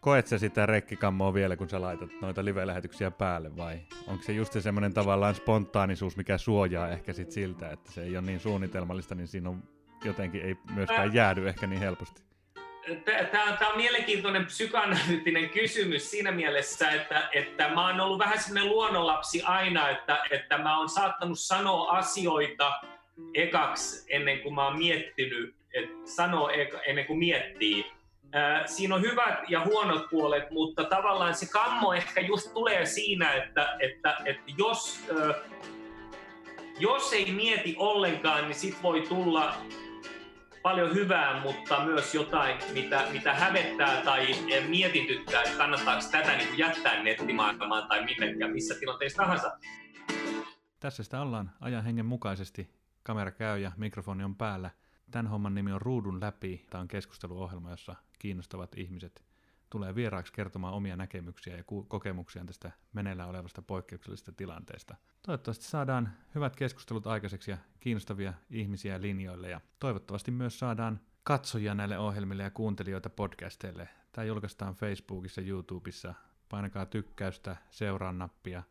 Koet sä sitä rekkikammoa vielä, kun sä laitat noita live-lähetyksiä päälle vai onko se just semmoinen tavallaan spontaanisuus, mikä suojaa ehkä sit siltä, että se ei ole niin suunnitelmallista, niin siinä on jotenkin ei myöskään jäädy ehkä niin helposti? Tämä on mielenkiintoinen psykoanalyyttinen kysymys siinä mielessä, että, että mä oon ollut vähän semmoinen luonnonlapsi aina, että, että mä oon saattanut sanoa asioita ekaksi ennen kuin mä oon miettinyt, että sanoo ennen kuin miettii siinä on hyvät ja huonot puolet, mutta tavallaan se kammo ehkä just tulee siinä, että, että, että jos, jos ei mieti ollenkaan, niin sit voi tulla paljon hyvää, mutta myös jotain, mitä, mitä hävettää tai mietityttää, että kannattaako tätä niin jättää nettimaailmaan tai minnekään, missä tilanteessa tahansa. Tässä sitä ollaan ajan hengen mukaisesti. Kamera käy ja mikrofoni on päällä. Tämän homman nimi on Ruudun läpi. Tämä on keskusteluohjelma, jossa kiinnostavat ihmiset tulee vieraaksi kertomaan omia näkemyksiä ja kokemuksiaan tästä meneillään olevasta poikkeuksellisesta tilanteesta. Toivottavasti saadaan hyvät keskustelut aikaiseksi ja kiinnostavia ihmisiä linjoille ja toivottavasti myös saadaan katsojia näille ohjelmille ja kuuntelijoita podcasteille. Tämä julkaistaan Facebookissa, YouTubessa. Painakaa tykkäystä, seuraa nappia,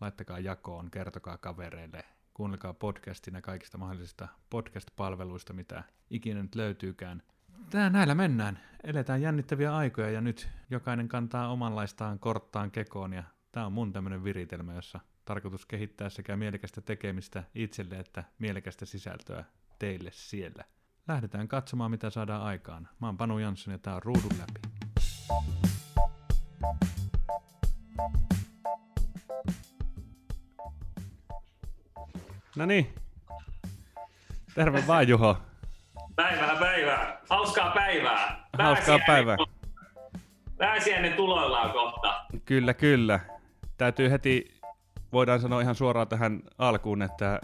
laittakaa jakoon, kertokaa kavereille. Kuunnelkaa podcastina kaikista mahdollisista podcast-palveluista, mitä ikinä nyt löytyykään – Tää, näillä mennään. Eletään jännittäviä aikoja ja nyt jokainen kantaa omanlaistaan korttaan kekoon ja tämä on mun tämmöinen viritelmä, jossa tarkoitus kehittää sekä mielekästä tekemistä itselle että mielekästä sisältöä teille siellä. Lähdetään katsomaan, mitä saadaan aikaan. Mä oon Panu Jansson ja tää on Ruudun läpi. No niin. Terve vaan Juho. Päivää, päivää. Hauskaa päivää. Hauskaa päivää. Pääsiäinen tuloillaan kohta. Kyllä, kyllä. Täytyy heti, voidaan sanoa ihan suoraan tähän alkuun, että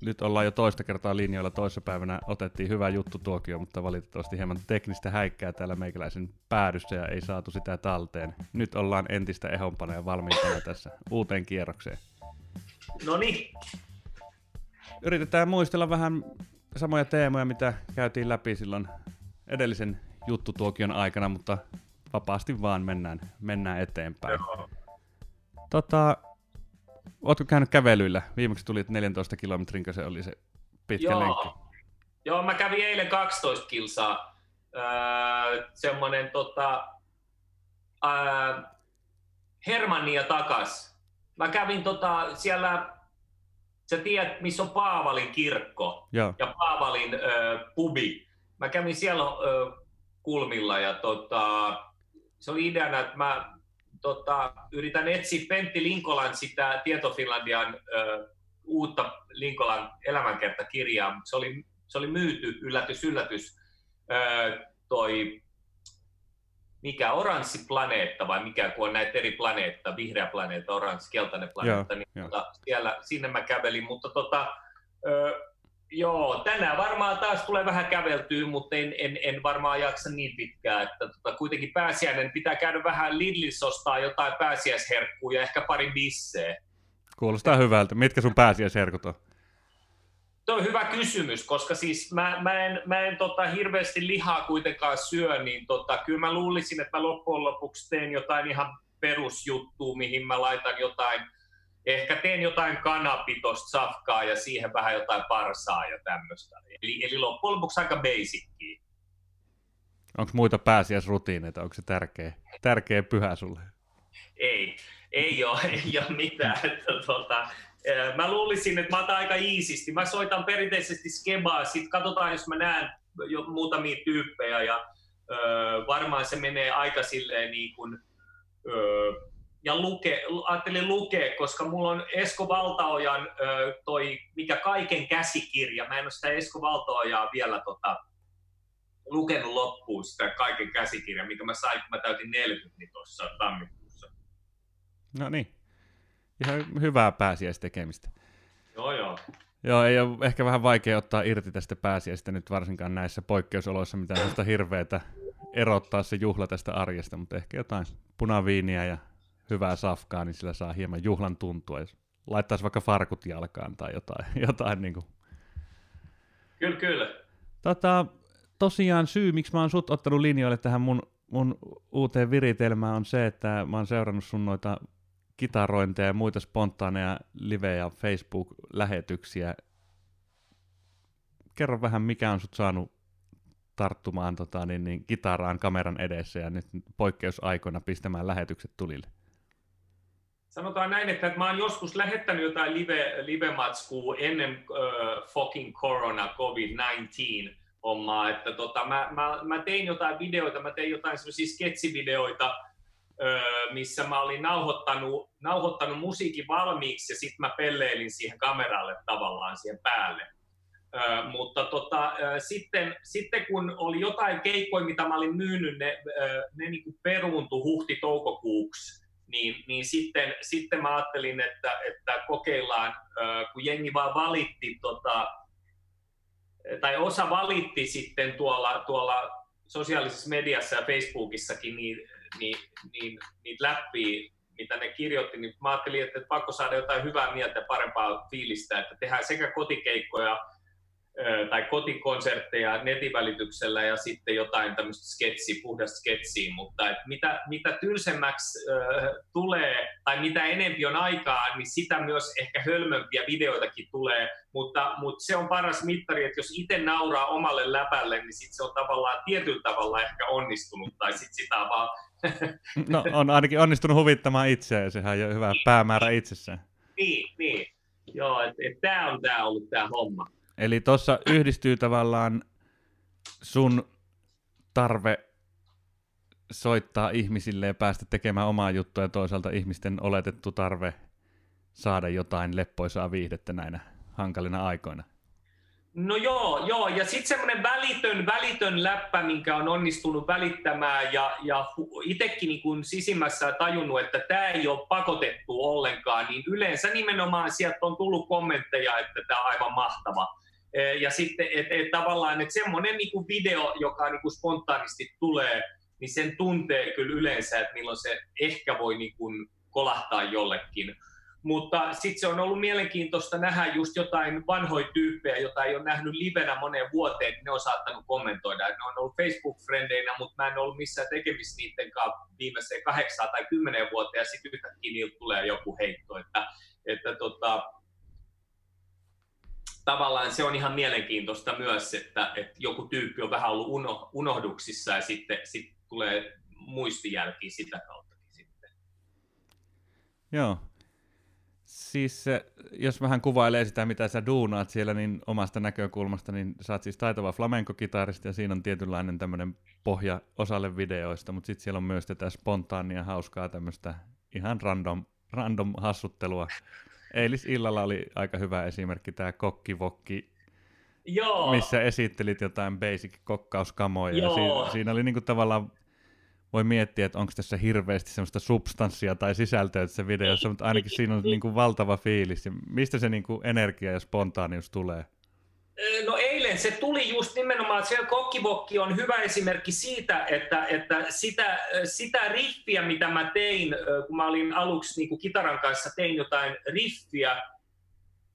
nyt ollaan jo toista kertaa linjoilla. Toissa päivänä otettiin hyvä juttu tuokio, mutta valitettavasti hieman teknistä häikkää täällä meikäläisen päädyssä ja ei saatu sitä talteen. Nyt ollaan entistä ehompana ja valmiimpana tässä uuteen kierrokseen. No niin. Yritetään muistella vähän samoja teemoja, mitä käytiin läpi silloin edellisen juttutuokion aikana, mutta vapaasti vaan mennään, mennään eteenpäin. Joo. Tota, ootko käynyt kävelyillä? Viimeksi tuli 14 kilometrin, se oli se pitkä Joo. lenkki. Joo, mä kävin eilen 12 kilsaa. Öö, semmonen tota, öö, Hermannia takas. Mä kävin tota, siellä sä tiedät, missä on Paavalin kirkko Joo. ja Paavalin ö, pubi. Mä kävin siellä ö, kulmilla ja tota, se oli ideana, että mä tota, yritän etsiä Pentti Linkolan sitä Tieto Finlandian ö, uutta Linkolan elämänkertakirjaa, mutta se oli, se oli myyty, yllätys, yllätys, ö, toi mikä oranssi planeetta vai mikä, kun on näitä eri planeetta, vihreä planeetta, oranssi, keltainen planeetta, joo, niin joo. Tota, siellä, sinne mä kävelin, mutta tota, ö, joo, tänään varmaan taas tulee vähän käveltyä, mutta en, en, en varmaan jaksa niin pitkään, että tota, kuitenkin pääsiäinen pitää käydä vähän Lidlissä ostaa jotain pääsiäisherkkuja, ehkä pari bissee. Kuulostaa hyvältä. Mitkä sun pääsiäisherkut on? Tuo on hyvä kysymys, koska siis mä, mä en, mä en tota, hirveästi lihaa kuitenkaan syö, niin tota, kyllä mä luulisin, että mä loppujen lopuksi teen jotain ihan perusjuttua, mihin mä laitan jotain, ehkä teen jotain kanapitosta safkaa ja siihen vähän jotain parsaa ja tämmöistä. Eli, eli loppujen lopuksi aika basickiä. Onko muita pääsiäisrutiineita? Onko se tärkeä, tärkeä pyhä sulle? Ei, ei ole, ei ole mitään. Että, tota, mä luulisin, että mä otan aika iisisti. Mä soitan perinteisesti skebaa, sitten katsotaan, jos mä näen jo muutamia tyyppejä ja ö, varmaan se menee aika silleen niin kuin, ö, ja luke, ajattelin lukea, koska mulla on Esko Valtaojan ö, toi, mikä kaiken käsikirja, mä en ole sitä Esko Valtaojaa vielä tota, lukenut loppuun sitä kaiken käsikirja, mikä mä sain, kun mä täytin 40 tuossa tammikuussa. No niin, ihan hyvää pääsiäistekemistä. Joo, joo. Joo, ei ole ehkä vähän vaikea ottaa irti tästä pääsiäistä nyt varsinkaan näissä poikkeusoloissa, mitä sellaista hirveätä erottaa se juhla tästä arjesta, mutta ehkä jotain punaviiniä ja hyvää safkaa, niin sillä saa hieman juhlan tuntua, jos laittaisi vaikka farkut jalkaan tai jotain. jotain niin kuin. Kyllä, kyllä. Tota, tosiaan syy, miksi mä oon sut ottanut linjoille tähän mun mun uuteen viritelmään on se, että mä oon seurannut sun noita kitarointeja ja muita spontaaneja live- ja Facebook-lähetyksiä. Kerro vähän, mikä on sut saanut tarttumaan tota, niin, niin, kitaraan kameran edessä ja nyt poikkeusaikoina pistämään lähetykset tulille? Sanotaan näin, että mä oon joskus lähettänyt jotain live, live-matskua ennen uh, fucking corona, COVID-19 hommaa, että tota, mä, mä, mä, tein jotain videoita, mä tein jotain semmoisia sketsivideoita, missä mä olin nauhoittanut, nauhoittanut musiikin valmiiksi ja sitten mä pelleilin siihen kameralle tavallaan siihen päälle. Ö, mutta tota, ö, sitten, sitten kun oli jotain keikkoja, mitä mä olin myynyt, ne, ö, ne niin kuin peruuntu huhti-toukokuuksi, niin, niin sitten, sitten mä ajattelin, että, että kokeillaan, ö, kun jengi vaan valitti, tota, tai osa valitti sitten tuolla, tuolla sosiaalisessa mediassa ja Facebookissakin niin, niin, niin, niitä läppiä, mitä ne kirjoitti, niin mä ajattelin, että pakko saada jotain hyvää mieltä ja parempaa fiilistä, että tehdään sekä kotikeikkoja tai kotikonsertteja netin välityksellä ja sitten jotain tämmöistä sketsiä, puhdasta sketsiä, mutta et mitä, mitä tylsemmäksi äh, tulee tai mitä enempi on aikaa, niin sitä myös ehkä hölmömpiä videoitakin tulee, mutta, mutta se on paras mittari, että jos itse nauraa omalle läpälle, niin sit se on tavallaan tietyllä tavalla ehkä onnistunut tai sitten sitä on vaan... no on ainakin onnistunut huvittamaan itseään ja sehän on jo hyvä niin, päämäärä itsessään. Niin, niin. Joo, että et, tämä on tämä ollut tämä homma. Eli tuossa yhdistyy tavallaan sun tarve soittaa ihmisille ja päästä tekemään omaa juttua ja toisaalta ihmisten oletettu tarve saada jotain leppoisaa viihdettä näinä hankalina aikoina. No joo, joo. ja sitten semmoinen välitön, välitön läppä, minkä on onnistunut välittämään ja, ja itsekin niin sisimmässä tajunnut, että tämä ei ole pakotettu ollenkaan, niin yleensä nimenomaan sieltä on tullut kommentteja, että tämä on aivan mahtava. Ja sitten et, et tavallaan, että semmoinen niin video, joka niin kuin spontaanisti tulee, niin sen tuntee kyllä yleensä, että milloin se ehkä voi niin kuin kolahtaa jollekin. Mutta sitten se on ollut mielenkiintoista nähdä just jotain vanhoja tyyppejä, joita ei ole nähnyt livenä moneen vuoteen, niin ne on saattanut kommentoida. Ne on ollut Facebook-frendeinä, mutta mä en ollut missään tekemisissä niiden kanssa viimeiseen kahdeksan tai kymmenen vuoteen, ja sitten yhtäkkiä niiltä tulee joku heitto. Että, että tota, tavallaan se on ihan mielenkiintoista myös, että, että joku tyyppi on vähän ollut uno, unohduksissa ja sitten sit tulee muistijälkiä sitä kautta sitten. Joo. Siis jos vähän kuvailee sitä, mitä sä duunaat siellä, niin omasta näkökulmasta, niin sä oot siis taitava flamenco-kitaristi ja siinä on tietynlainen tämmöinen pohja osalle videoista, mutta sitten siellä on myös tätä spontaania, hauskaa tämmöistä ihan random, random hassuttelua Eilisillalla oli aika hyvä esimerkki tämä kokkivokki, Joo. missä esittelit jotain basic kokkauskamoja. Joo. Ja si- siinä oli niinku tavallaan, voi miettiä, että onko tässä hirveästi semmoista substanssia tai sisältöä tässä videossa, mutta ainakin siinä on niinku valtava fiilis. Ja mistä se niinku energia ja spontaanius tulee? No eilen se tuli just nimenomaan, että siellä kokkivokki on hyvä esimerkki siitä, että, että sitä, sitä riffiä, mitä mä tein, kun mä olin aluksi niin kuin kitaran kanssa, tein jotain riffiä,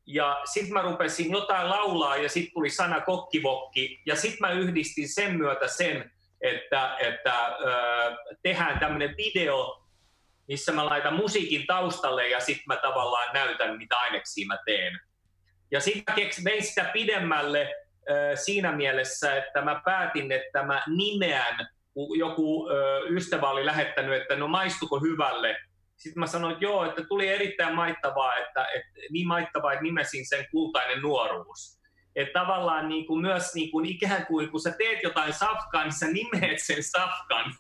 ja sitten mä rupesin jotain laulaa ja sitten tuli sana kokkivokki, ja sitten mä yhdistin sen myötä sen, että, että äh, tehdään tämmöinen video, missä mä laitan musiikin taustalle ja sitten mä tavallaan näytän, mitä aineksia mä teen. Ja sitten vein sitä pidemmälle siinä mielessä, että mä päätin, että mä nimeän, kun joku ystävä oli lähettänyt, että no maistuko hyvälle. Sitten mä sanoin, että joo, että tuli erittäin maittavaa, että, että niin maittavaa, että nimesin sen kultainen nuoruus. Että tavallaan niin kuin myös niin kuin ikään kuin, kun sä teet jotain safkaa, niin sä nimeet sen safkan.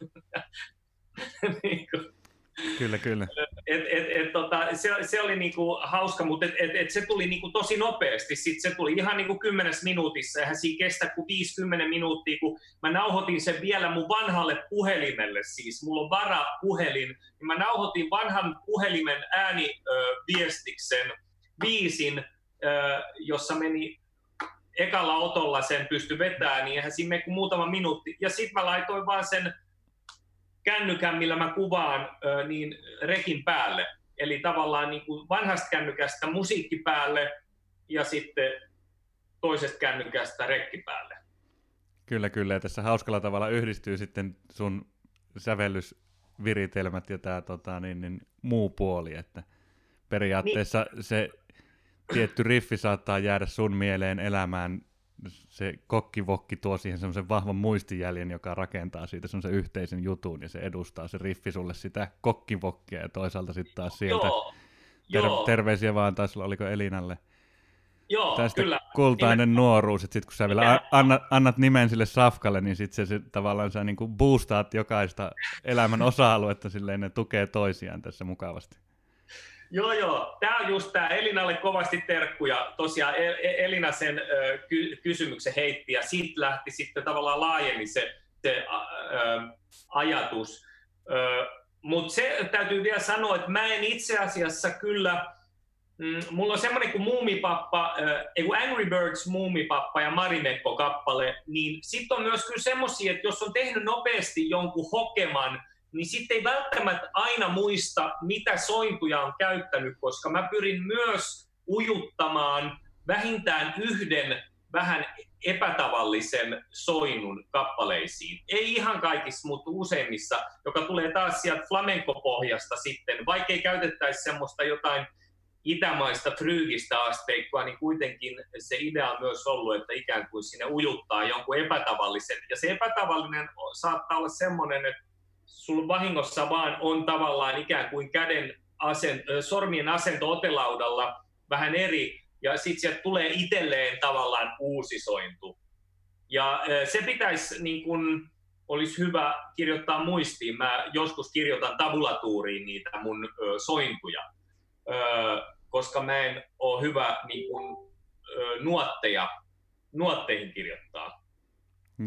niin kuin. Kyllä, kyllä. Et, et, et, tota, se, se oli niinku hauska, mutta et, et, et se tuli niinku tosi nopeasti. Sitten se tuli ihan niinku kymmenes minuutissa. Eihän siinä kestä kuin 50 minuuttia, kun mä nauhoitin sen vielä mun vanhalle puhelimelle. Siis mulla on vara puhelin. Niin mä nauhoitin vanhan puhelimen ääniviestiksen viisin, ö, jossa meni ekalla otolla sen pysty vetämään, niin eihän siinä kuin muutama minuutti. Ja sitten mä laitoin vaan sen kännykän, millä mä kuvaan, niin rekin päälle. Eli tavallaan niin kuin vanhasta kännykästä musiikki päälle ja sitten toisesta kännykästä rekki päälle. Kyllä, kyllä. Ja tässä hauskalla tavalla yhdistyy sitten sun sävellysviritelmät ja tämä tota, niin, niin, muu puoli, että periaatteessa niin. se tietty riffi saattaa jäädä sun mieleen elämään se kokkivokki tuo siihen semmoisen vahvan muistijäljen, joka rakentaa siitä semmoisen yhteisen jutun ja se edustaa se riffi sulle sitä kokkivokkia ja toisaalta sitten taas sieltä Joo, ter- joo. terveisiä vaan taas oliko Elinalle Joo, tästä kyllä. kultainen Nimen- nuoruus, että sitten kun sä vielä a- annat, annat nimen sille safkalle, niin sitten se, se tavallaan sä niinku boostaat jokaista elämän osa-aluetta silleen, ne tukee toisiaan tässä mukavasti. Joo, joo. Tämä on just tämä Elinalle kovasti terkkuja. Tosiaan E- Elina sen ky- kysymyksen heitti ja siitä lähti sitten tavallaan laajeni se, se ajatus. Mutta se täytyy vielä sanoa, että mä en itse asiassa kyllä, mm, mulla on semmoinen kuin Muumipappa, ei kun Angry Birds Muumipappa ja Marimekko-kappale, niin sitten on myös kyllä semmoisia, että jos on tehnyt nopeasti jonkun hokeman, niin sitten ei välttämättä aina muista, mitä sointuja on käyttänyt, koska mä pyrin myös ujuttamaan vähintään yhden vähän epätavallisen soinnun kappaleisiin. Ei ihan kaikissa, mutta useimmissa, joka tulee taas sieltä flamenco-pohjasta sitten. Vaikka ei käytettäisi semmoista jotain itämaista fryygistä asteikkoa, niin kuitenkin se idea on myös ollut, että ikään kuin sinne ujuttaa jonkun epätavallisen. Ja se epätavallinen saattaa olla semmoinen, että sulla vahingossa vaan on tavallaan ikään kuin käden asent, sormien asento otelaudalla vähän eri, ja sitten sieltä tulee itselleen tavallaan uusi sointu. Ja se pitäisi, niin kun, olisi hyvä kirjoittaa muistiin. Mä joskus kirjoitan tabulatuuriin niitä mun ö, sointuja, ö, koska mä en ole hyvä niin kun, ö, nuotteja, nuotteihin kirjoittaa.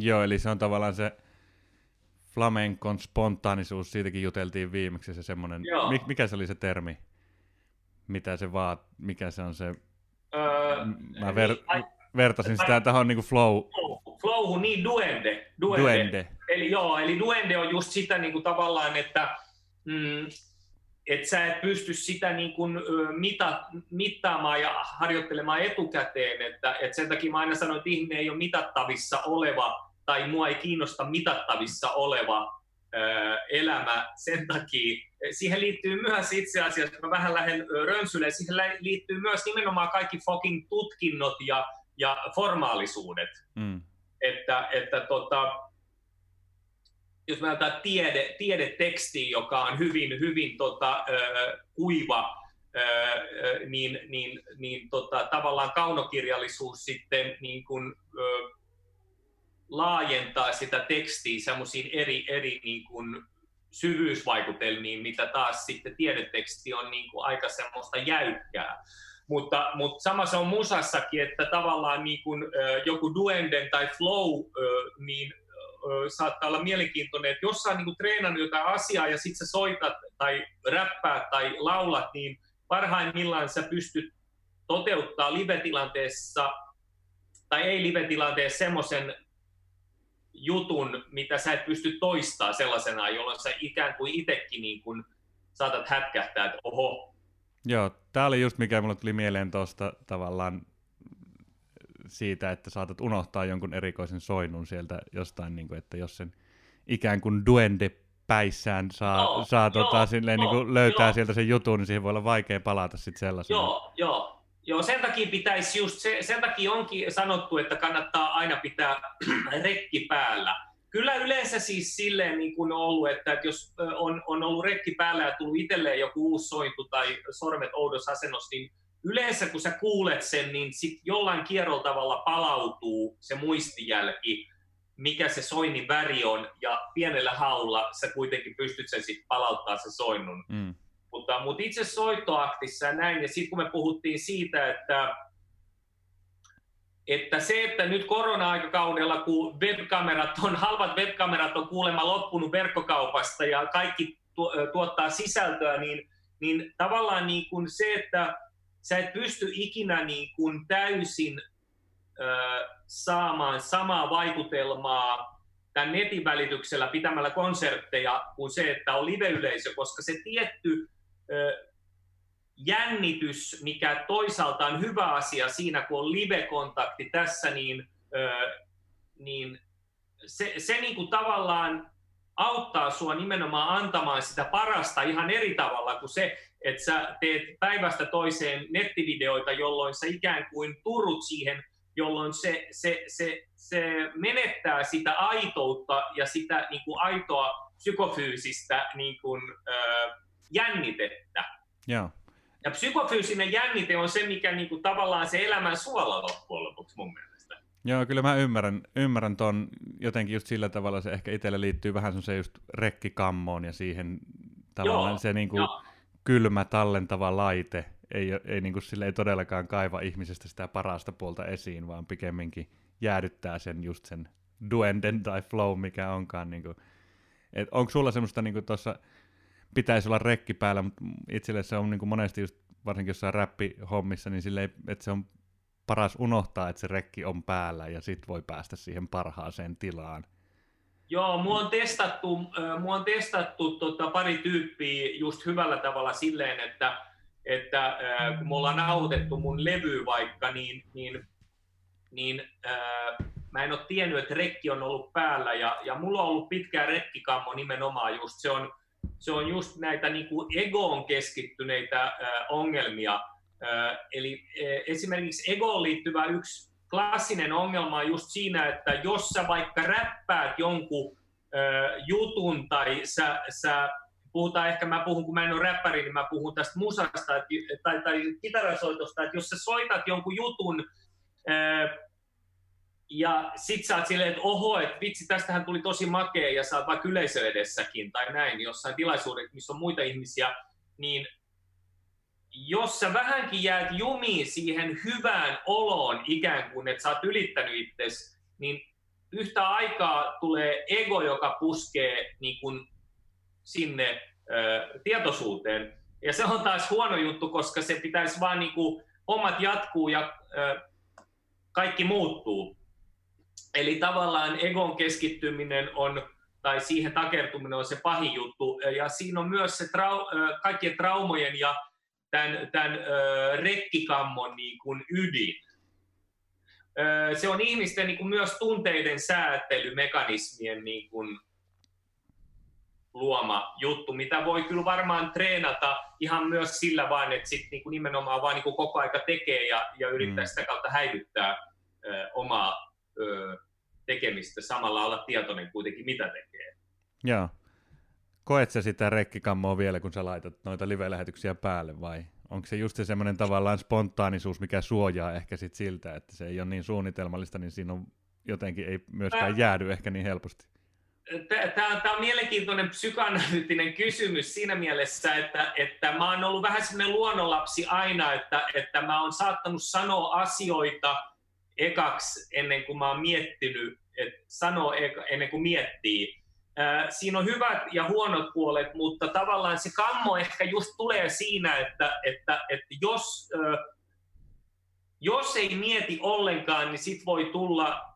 Joo, eli se on tavallaan se flamenkon spontaanisuus, siitäkin juteltiin viimeksi se semmoinen, mik, mikä se oli se termi? Mitä se vaat, mikä se on se, Öö, mä ver, ai- vertasin sitä tähän niin kuin flow, flow- Flowhu, niin duende. duende. duende. Eli joo, eli duende on just sitä niin kuin tavallaan, että mm, et sä et pysty sitä niin kuin, mita, mittaamaan ja harjoittelemaan etukäteen, että et sen takia mä aina sanoin, että ihminen ei ole mitattavissa oleva tai mua ei kiinnosta mitattavissa oleva elämä sen takia. Siihen liittyy myös itse asiassa, mä vähän lähden rönsylle, siihen liittyy myös nimenomaan kaikki fucking tutkinnot ja, ja formaalisuudet Mm. että, että tota, jos me otetaan tiede, tiedeteksti, joka on hyvin, hyvin tota, ö, kuiva, ö, ö, niin, niin, niin tota, tavallaan kaunokirjallisuus sitten niin kun, ö, laajentaa sitä tekstiä semmoisiin eri, eri niin kun, syvyysvaikutelmiin, mitä taas sitten tiedeteksti on niin kuin aika semmoista jäykkää. Mutta, mutta sama se on musassakin, että tavallaan niin kuin, joku duenden tai flow, niin saattaa olla mielenkiintoinen, että jos sä oot niin kuin treenannut jotain asiaa ja sitten sä soitat tai räppäät tai laulat, niin parhaimmillaan sä pystyt toteuttaa live-tilanteessa tai ei live-tilanteessa semmoisen jutun, mitä sä et pysty toistaa sellaisena, jolloin sä ikään kuin itsekin niin kuin saatat hätkähtää, että oho, Joo, tää oli just mikä mulle tuli mieleen tuosta tavallaan siitä, että saatat unohtaa jonkun erikoisen soinnun sieltä jostain, niin kuin, että jos sen ikään kuin duende päissään saa, Joo, saa joo, tota, silleen, niin joo, kuin löytää joo. sieltä sen jutun, niin siihen voi olla vaikea palata sitten sellaisena. Joo, joo. Joo, sen takia pitäisi just, se, sen takia onkin sanottu, että kannattaa aina pitää rekki päällä. Kyllä yleensä siis silleen niin kuin on ollut, että, että jos on, on ollut rekki päällä ja tullut itselleen joku uusi sointu tai sormet oudossa asennossa, niin yleensä kun sä kuulet sen, niin sit jollain kierrolla tavalla palautuu se muistijälki, mikä se soinnin väri on, ja pienellä haulla sä kuitenkin pystyt sen sitten palauttaa se soinnun Mm. Mutta, mutta itse soittoaktissa näin, ja sitten kun me puhuttiin siitä, että, että se, että nyt korona-aikakaudella, kun webkamerat on, halvat webkamerat on kuulemma loppunut verkkokaupasta ja kaikki tu, tuottaa sisältöä, niin, niin tavallaan niin kuin se, että sä et pysty ikinä niin kuin täysin ö, saamaan samaa vaikutelmaa tämän netin välityksellä pitämällä konsertteja kuin se, että on live-yleisö, koska se tietty jännitys, mikä toisaalta on hyvä asia siinä, kun on live-kontakti tässä, niin, niin se, se niin kuin tavallaan auttaa sua nimenomaan antamaan sitä parasta ihan eri tavalla kuin se, että sä teet päivästä toiseen nettivideoita, jolloin sä ikään kuin turut siihen, jolloin se, se, se, se menettää sitä aitoutta ja sitä niin kuin aitoa psykofyysistä niin kuin, ö, jännitettä. Joo. Ja psykofyysinen jännite on se, mikä niin kuin, tavallaan se elämän suola loppujen lopuksi mun mielestä. Joo, kyllä mä ymmärrän, ymmärrän ton jotenkin just sillä tavalla, se ehkä itselle liittyy vähän se just rekkikammoon ja siihen tavallaan Joo, se niin kuin kylmä tallentava laite ei, ei, niin kuin, sille ei todellakaan kaiva ihmisestä sitä parasta puolta esiin, vaan pikemminkin jäädyttää sen just sen duenden tai flow, mikä onkaan. Niin kuin, onko sulla semmoista niin tuossa, pitäisi olla rekki päällä, mutta itselle se on niin kuin monesti just, varsinkin jossain räppihommissa, niin sille että se on paras unohtaa, että se rekki on päällä ja sit voi päästä siihen parhaaseen tilaan. Joo, mua on testattu, mua on testattu tota, pari tyyppiä just hyvällä tavalla silleen, että, että kun me ollaan nauhoitettu mun levy vaikka, niin, niin, niin äh, mä en ole tiennyt, että rekki on ollut päällä ja, ja mulla on ollut pitkään rekkikammo nimenomaan just, se on, se on just näitä niin kuin egoon keskittyneitä ongelmia. Eli esimerkiksi egoon liittyvä yksi klassinen ongelma on just siinä, että jos sä vaikka räppäät jonkun jutun tai sä, sä puhutaan ehkä, mä puhun, kun mä en ole räppäri, niin mä puhun tästä musasta tai, tai kitarasoitosta, että jos sä soitat jonkun jutun, ja sit sä oot silleen, että oho, että vitsi, tästähän tuli tosi makea ja sä oot vaikka yleisö edessäkin tai näin, jossain tilaisuudessa, missä on muita ihmisiä, niin jos sä vähänkin jäät jumiin siihen hyvään oloon ikään kuin, että sä oot ylittänyt itsesi, niin yhtä aikaa tulee ego, joka puskee niin kuin sinne ö, tietoisuuteen. Ja se on taas huono juttu, koska se pitäisi vaan niin kuin, hommat jatkuu ja ö, kaikki muuttuu. Eli tavallaan egon keskittyminen on, tai siihen takertuminen on se pahin juttu. Ja siinä on myös se trau, kaikkien traumojen ja tämän, tämän rekkikammon niin kuin ydin. Se on ihmisten niin kuin myös tunteiden säätelymekanismien niin kuin luoma juttu, mitä voi kyllä varmaan treenata ihan myös sillä vaan, että sit niin kuin nimenomaan vaan niin kuin koko aika tekee ja, ja yrittää mm. sitä kautta häivyttää ö, omaa ö, tekemistä, samalla olla tietoinen kuitenkin mitä tekee. Joo. Koet sä sitä rekkikammoa vielä, kun sä laitat noita live-lähetyksiä päälle vai onko se just se semmoinen tavallaan spontaanisuus, mikä suojaa ehkä sit siltä, että se ei ole niin suunnitelmallista, niin siinä on jotenkin ei myöskään jäädy ehkä niin helposti? Tämä on mielenkiintoinen psykoanalyyttinen kysymys siinä mielessä, että, että mä oon ollut vähän semmoinen luonnonlapsi aina, että, että mä oon saattanut sanoa asioita ekaksi ennen kuin mä oon miettinyt, että sanoo ennen kuin miettii siinä on hyvät ja huonot puolet, mutta tavallaan se kammo ehkä just tulee siinä, että, että, että jos, jos ei mieti ollenkaan, niin sit voi tulla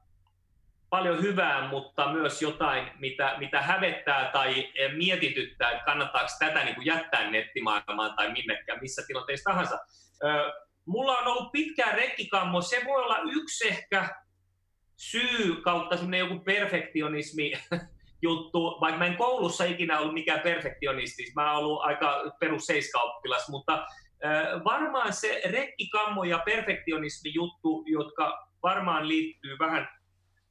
paljon hyvää, mutta myös jotain, mitä, mitä hävettää tai mietityttää, että kannattaako tätä niin kuin jättää nettimaailmaan tai minnekään, missä tilanteessa tahansa. Mulla on ollut pitkään rekkikammo, se voi olla yksi ehkä syy kautta semmoinen joku perfektionismi juttu, vaikka mä en koulussa ikinä ollut mikään perfektionisti, mä oon ollut aika perus seiskaoppilas, mutta varmaan se rekkikammo ja perfektionismi juttu, jotka varmaan liittyy vähän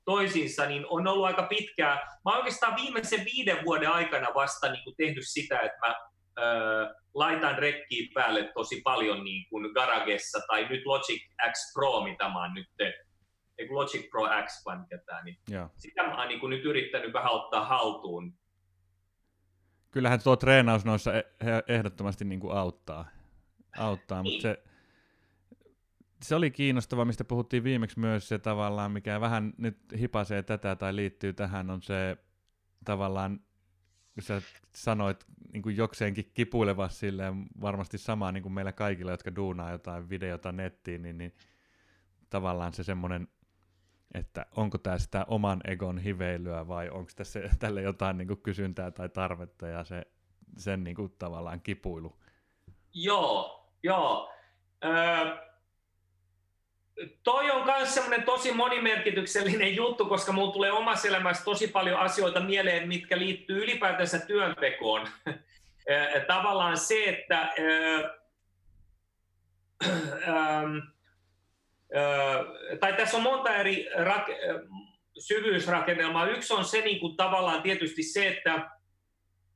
toisiinsa, niin on ollut aika pitkää. Mä oikeastaan viimeisen viiden vuoden aikana vasta niin tehnyt sitä, että mä laitan rekkiä päälle tosi paljon niin kuin Garagessa tai nyt Logic X Pro, mitä mä oon nyt ei Logic Pro X vai mikä tämä, niin Joo. sitä mä oon niin nyt yrittänyt vähän ottaa haltuun. Kyllähän tuo treenaus noissa e- ehdottomasti niin kuin auttaa, auttaa niin. mutta se, se oli kiinnostava, mistä puhuttiin viimeksi myös se tavallaan, mikä vähän nyt hipasee tätä tai liittyy tähän, on se tavallaan, sä sanoit niin kuin jokseenkin kipuileva silleen, varmasti sama niin kuin meillä kaikilla, jotka duunaa jotain videota nettiin, niin, niin tavallaan se semmoinen että onko tämä sitä oman egon hiveilyä vai onko tässä tälle jotain niin kuin kysyntää tai tarvetta ja se, sen niin kuin tavallaan kipuilu. Joo, joo. Öö, toi on myös semmoinen tosi monimerkityksellinen juttu, koska mulla tulee omassa elämässä tosi paljon asioita mieleen, mitkä liittyy ylipäätänsä työntekoon. Tavallaan se, että ähm, tai tässä on monta eri rak- syvyysrakennelmaa. Yksi on se niin kuin tavallaan tietysti se, että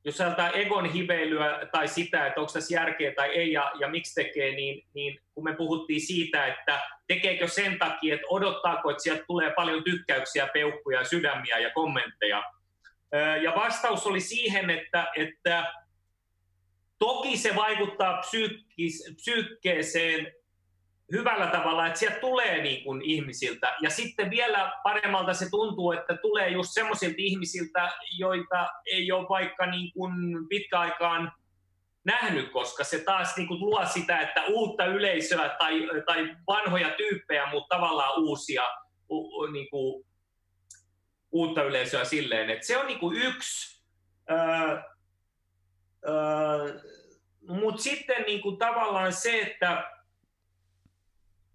jos ajatellaan egon hiveilyä tai sitä, että onko tässä järkeä tai ei ja, ja miksi tekee, niin, niin kun me puhuttiin siitä, että tekeekö sen takia, että odottaako, että sieltä tulee paljon tykkäyksiä, peukkuja, sydämiä ja kommentteja. Ja vastaus oli siihen, että, että toki se vaikuttaa psyykkis, psyykkeeseen hyvällä tavalla, että sieltä tulee niin kuin ihmisiltä. Ja sitten vielä paremmalta se tuntuu, että tulee just semmoisilta ihmisiltä, joita ei ole vaikka niin kuin pitkäaikaan nähnyt, koska se taas niin kuin luo sitä, että uutta yleisöä tai, tai vanhoja tyyppejä, mutta tavallaan uusia, u, niin kuin, uutta yleisöä silleen. Että se on niin kuin yksi. Mutta sitten niin kuin tavallaan se, että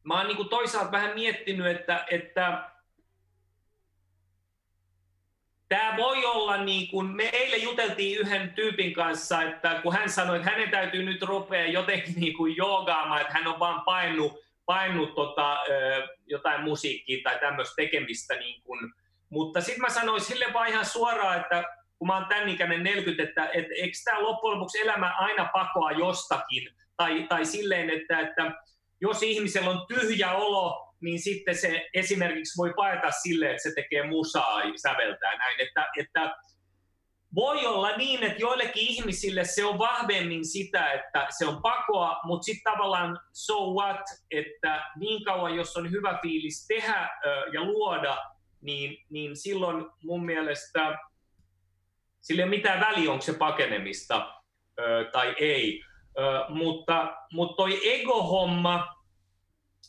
mä oon niin kuin toisaalta vähän miettinyt, että, että tämä voi olla niin kuin, me eilen juteltiin yhden tyypin kanssa, että kun hän sanoi, että hänen täytyy nyt rupea jotenkin niin kuin joogaamaan, että hän on vaan painut, painut tota, jotain musiikkia tai tämmöistä tekemistä. Niin kuin. Mutta sitten mä sanoin sille vaan ihan suoraan, että kun mä oon tämän ikäinen 40, että, että eikö tämä loppujen lopuksi elämä aina pakoa jostakin, tai, tai silleen, että, että jos ihmisellä on tyhjä olo, niin sitten se esimerkiksi voi paeta sille, että se tekee musaa ja säveltää näin. Että, että voi olla niin, että joillekin ihmisille se on vahvemmin sitä, että se on pakoa, mutta sitten tavallaan so what, että niin kauan jos on hyvä fiilis tehdä ja luoda, niin, niin silloin mun mielestä sillä ei ole mitään väliä, onko se pakenemista tai ei. Mutta, mutta toi ego-homma,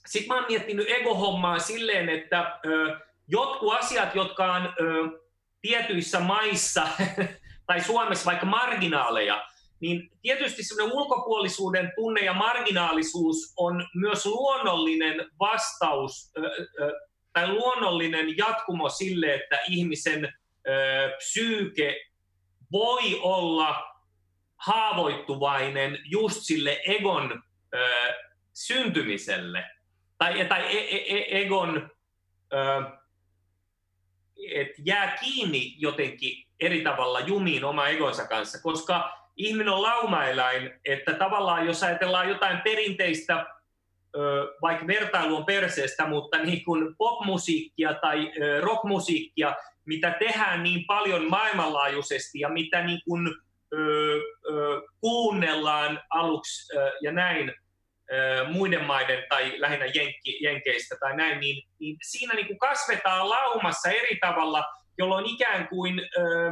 sitten mä oon miettinyt ego-hommaa silleen, että ö, jotkut asiat, jotka on ö, tietyissä maissa tai Suomessa vaikka marginaaleja, niin tietysti semmoinen ulkopuolisuuden tunne ja marginaalisuus on myös luonnollinen vastaus ö, ö, tai luonnollinen jatkumo sille, että ihmisen ö, psyyke voi olla haavoittuvainen just sille egon ö, syntymiselle tai, tai e, e, e, egon ö, et jää kiinni jotenkin eri tavalla jumiin oma egonsa kanssa, koska ihminen on laumaeläin, että tavallaan jos ajatellaan jotain perinteistä, vaikka vertailu on perseestä, mutta niin kuin popmusiikkia tai rockmusiikkia, mitä tehdään niin paljon maailmanlaajuisesti ja mitä niin kuin ö, ö, kuunnellaan aluksi ja näin muiden maiden tai lähinnä Jenkki, Jenkeistä tai näin, niin, niin siinä niin kuin kasvetaan laumassa eri tavalla, jolloin ikään kuin ö,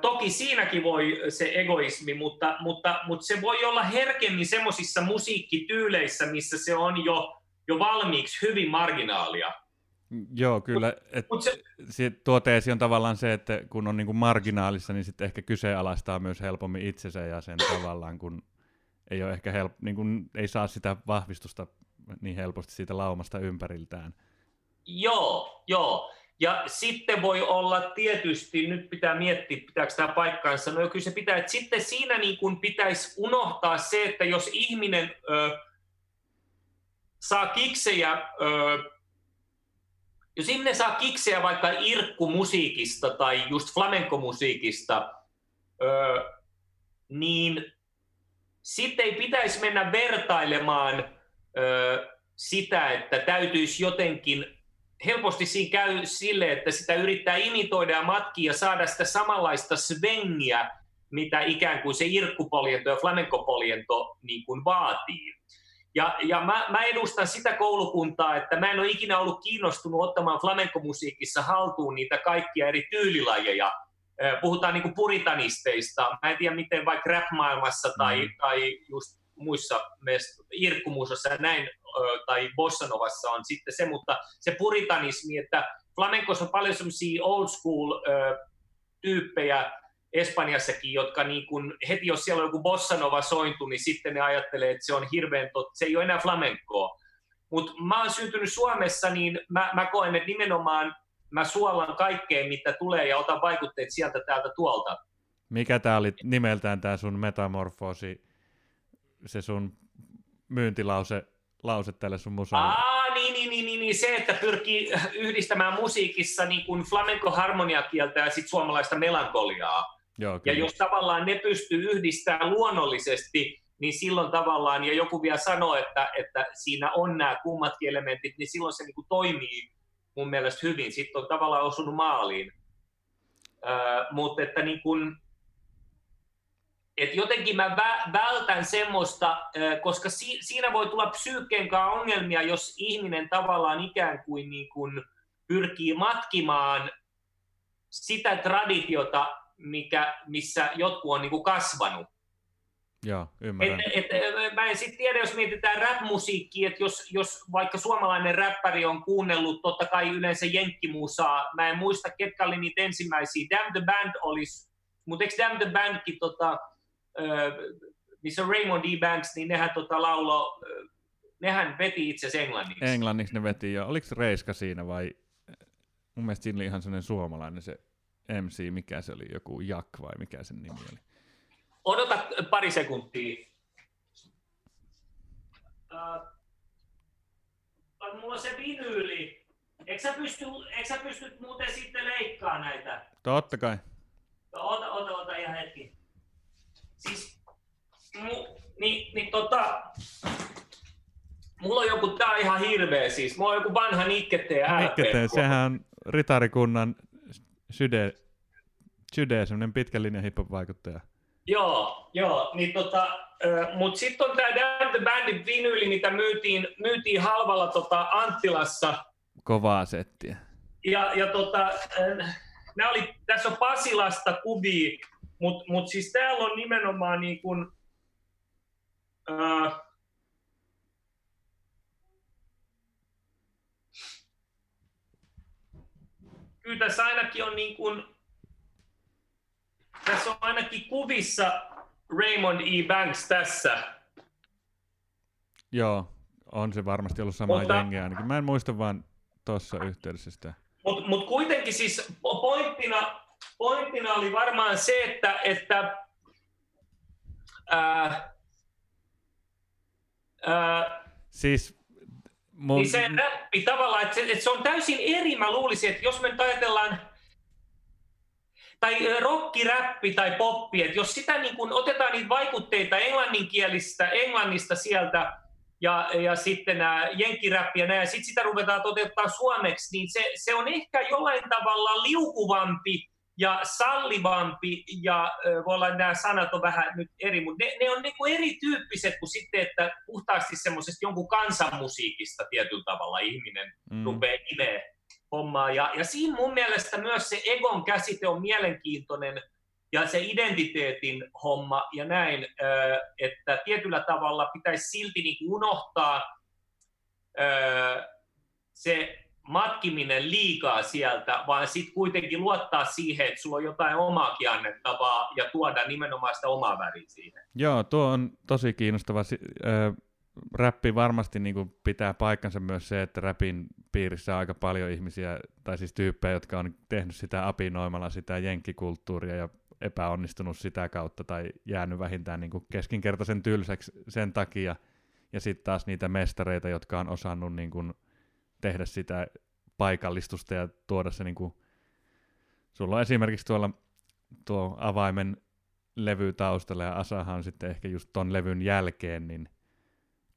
Toki siinäkin voi se egoismi, mutta, mutta, mutta se voi olla herkemmin semmoisissa musiikkityyleissä, missä se on jo, jo valmiiksi hyvin marginaalia. Joo, kyllä. Et Mut se... se tuoteesi on tavallaan se, että kun on niinku marginaalissa, niin sitten ehkä kyseenalaistaa myös helpommin itsensä ja sen tavallaan, kun ei, ole ehkä help, niin kun ei saa sitä vahvistusta niin helposti siitä laumasta ympäriltään. Joo, joo. Ja sitten voi olla tietysti, nyt pitää miettiä, pitääkö tämä paikkaansa, no kyllä se pitää, että sitten siinä niin kuin pitäisi unohtaa se, että jos ihminen ö, saa kiksejä ö, jos ihminen saa kiksejä vaikka irkkumusiikista tai just flamenkomusiikista, öö, niin sitten ei pitäisi mennä vertailemaan öö, sitä, että täytyisi jotenkin, helposti siinä käy sille, että sitä yrittää imitoida ja matkia ja saada sitä samanlaista svengiä, mitä ikään kuin se irkkupoliento ja flamenkopoliento niin kuin vaatii. Ja, ja mä, mä edustan sitä koulukuntaa, että mä en ole ikinä ollut kiinnostunut ottamaan flamenkomusiikissa haltuun niitä kaikkia eri tyylilajeja. Puhutaan niin kuin puritanisteista. Mä en tiedä, miten vaikka rap-maailmassa tai, mm. tai just muissa irkkumuusossa ja näin, tai bossanovassa on sitten se, mutta se puritanismi, että flamenkossa on paljon semmoisia old school tyyppejä, Espanjassakin, jotka niin kun, heti jos siellä on joku bossanova sointu, niin sitten ne ajattelee, että se on hirveän tot, se ei ole enää flamencoa. Mutta mä oon syntynyt Suomessa, niin mä, mä koen, että nimenomaan mä suolan kaikkeen, mitä tulee ja otan vaikutteet sieltä täältä tuolta. Mikä tämä oli nimeltään tämä sun metamorfoosi, se sun myyntilause lause tälle sun musalle? Aa, niin, niin, niin, niin, niin, se, että pyrkii yhdistämään musiikissa niin kuin flamenco-harmoniakieltä ja sit suomalaista melankoliaa. Joo, ja jos tavallaan ne pystyy yhdistämään luonnollisesti, niin silloin tavallaan, ja joku vielä sanoo, että, että siinä on nämä kummatkin elementit, niin silloin se niin kuin toimii mun mielestä hyvin. Sitten on tavallaan osunut maaliin. Öö, mutta että niin kuin, et jotenkin mä vältän semmoista, koska siinä voi tulla psyykkeen ongelmia, jos ihminen tavallaan ikään kuin, niin kuin pyrkii matkimaan sitä traditiota, mikä, missä jotkut on niin kasvanut. Joo, ymmärrän. Et, et, mä en sitten tiedä, jos mietitään rap-musiikkia, että jos, jos vaikka suomalainen räppäri on kuunnellut totta kai yleensä jenkkimusaa, mä en muista, ketkä oli niitä ensimmäisiä. Damn the Band olisi, mutta eikö Damn the Bandkin, tota, missä Raymond D. Banks, niin nehän tota laulo, nehän veti itse asiassa englanniksi. Englanniksi ne veti jo. Oliko Reiska siinä vai, mun mielestä siinä oli ihan sellainen suomalainen se MC, mikä se oli, joku Jak vai mikä sen nimi oli? Odota pari sekuntia. Uh, mulla on se vinyyli. Eikö sä, pysty, eikö sä pysty muuten sitten leikkaa näitä? Totta kai. Ota, ota, ota ihan hetki. Siis, mu, niin, niin tota, mulla on joku, tää on ihan hirveä siis, mulla on joku vanha Nikkete LP. Nikkete, sehän on ritarikunnan syde, syde semmonen pitkän linjan hip-hop-vaikuttaja. Joo, joo, niin tota, mutta sitten on tämä Damn the Bandit vinyyli, mitä myytiin, myytiin halvalla tota Anttilassa. Kovaa settiä. Ja, ja tota, nämä oli, tässä on Pasilasta kuvia, mutta mut siis täällä on nimenomaan niin kuin, ää, kyllä tässä ainakin on niin kuin, tässä on ainakin kuvissa Raymond E. Banks tässä. Joo, on se varmasti ollut sama Mutta, jengi ainakin. Mä en muista vaan tuossa yhteydessä sitä. Mutta mut kuitenkin siis pointtina, pointtina oli varmaan se, että, että ää, ää, siis mun... niin se räppi tavallaan, että se, että se on täysin eri, mä luulisin, että jos me nyt ajatellaan tai rokki, räppi tai poppi, että jos sitä niin kun otetaan niitä vaikutteita englanninkielistä, englannista sieltä ja, ja sitten nämä jenkkiräppi ja sitten sitä ruvetaan toteuttaa suomeksi, niin se, se on ehkä jollain tavalla liukuvampi ja sallivampi, ja voi olla nämä sanat on vähän nyt eri, mutta ne, ne on niin kuin erityyppiset kuin sitten, että puhtaasti semmoisesta jonkun kansanmusiikista tietyllä tavalla ihminen mm. rupeaa nimeä hommaa. Ja, ja siinä mun mielestä myös se egon käsite on mielenkiintoinen ja se identiteetin homma ja näin, että tietyllä tavalla pitäisi silti niin unohtaa se matkiminen liikaa sieltä, vaan sitten kuitenkin luottaa siihen, että sulla on jotain omaakin annettavaa ja tuoda nimenomaan sitä omaa väriä siihen. Joo, tuo on tosi kiinnostava räppi varmasti niin kuin pitää paikkansa myös se, että räpin piirissä on aika paljon ihmisiä, tai siis tyyppejä, jotka on tehnyt sitä apinoimalla sitä jenkkikulttuuria ja epäonnistunut sitä kautta tai jäänyt vähintään niin kuin keskinkertaisen tylsäksi sen takia. Ja sitten taas niitä mestareita, jotka on osannut niin kuin tehdä sitä paikallistusta ja tuoda se niin kuin... Sulla on esimerkiksi tuolla tuo avaimen levy taustalla ja Asahan sitten ehkä just ton levyn jälkeen, niin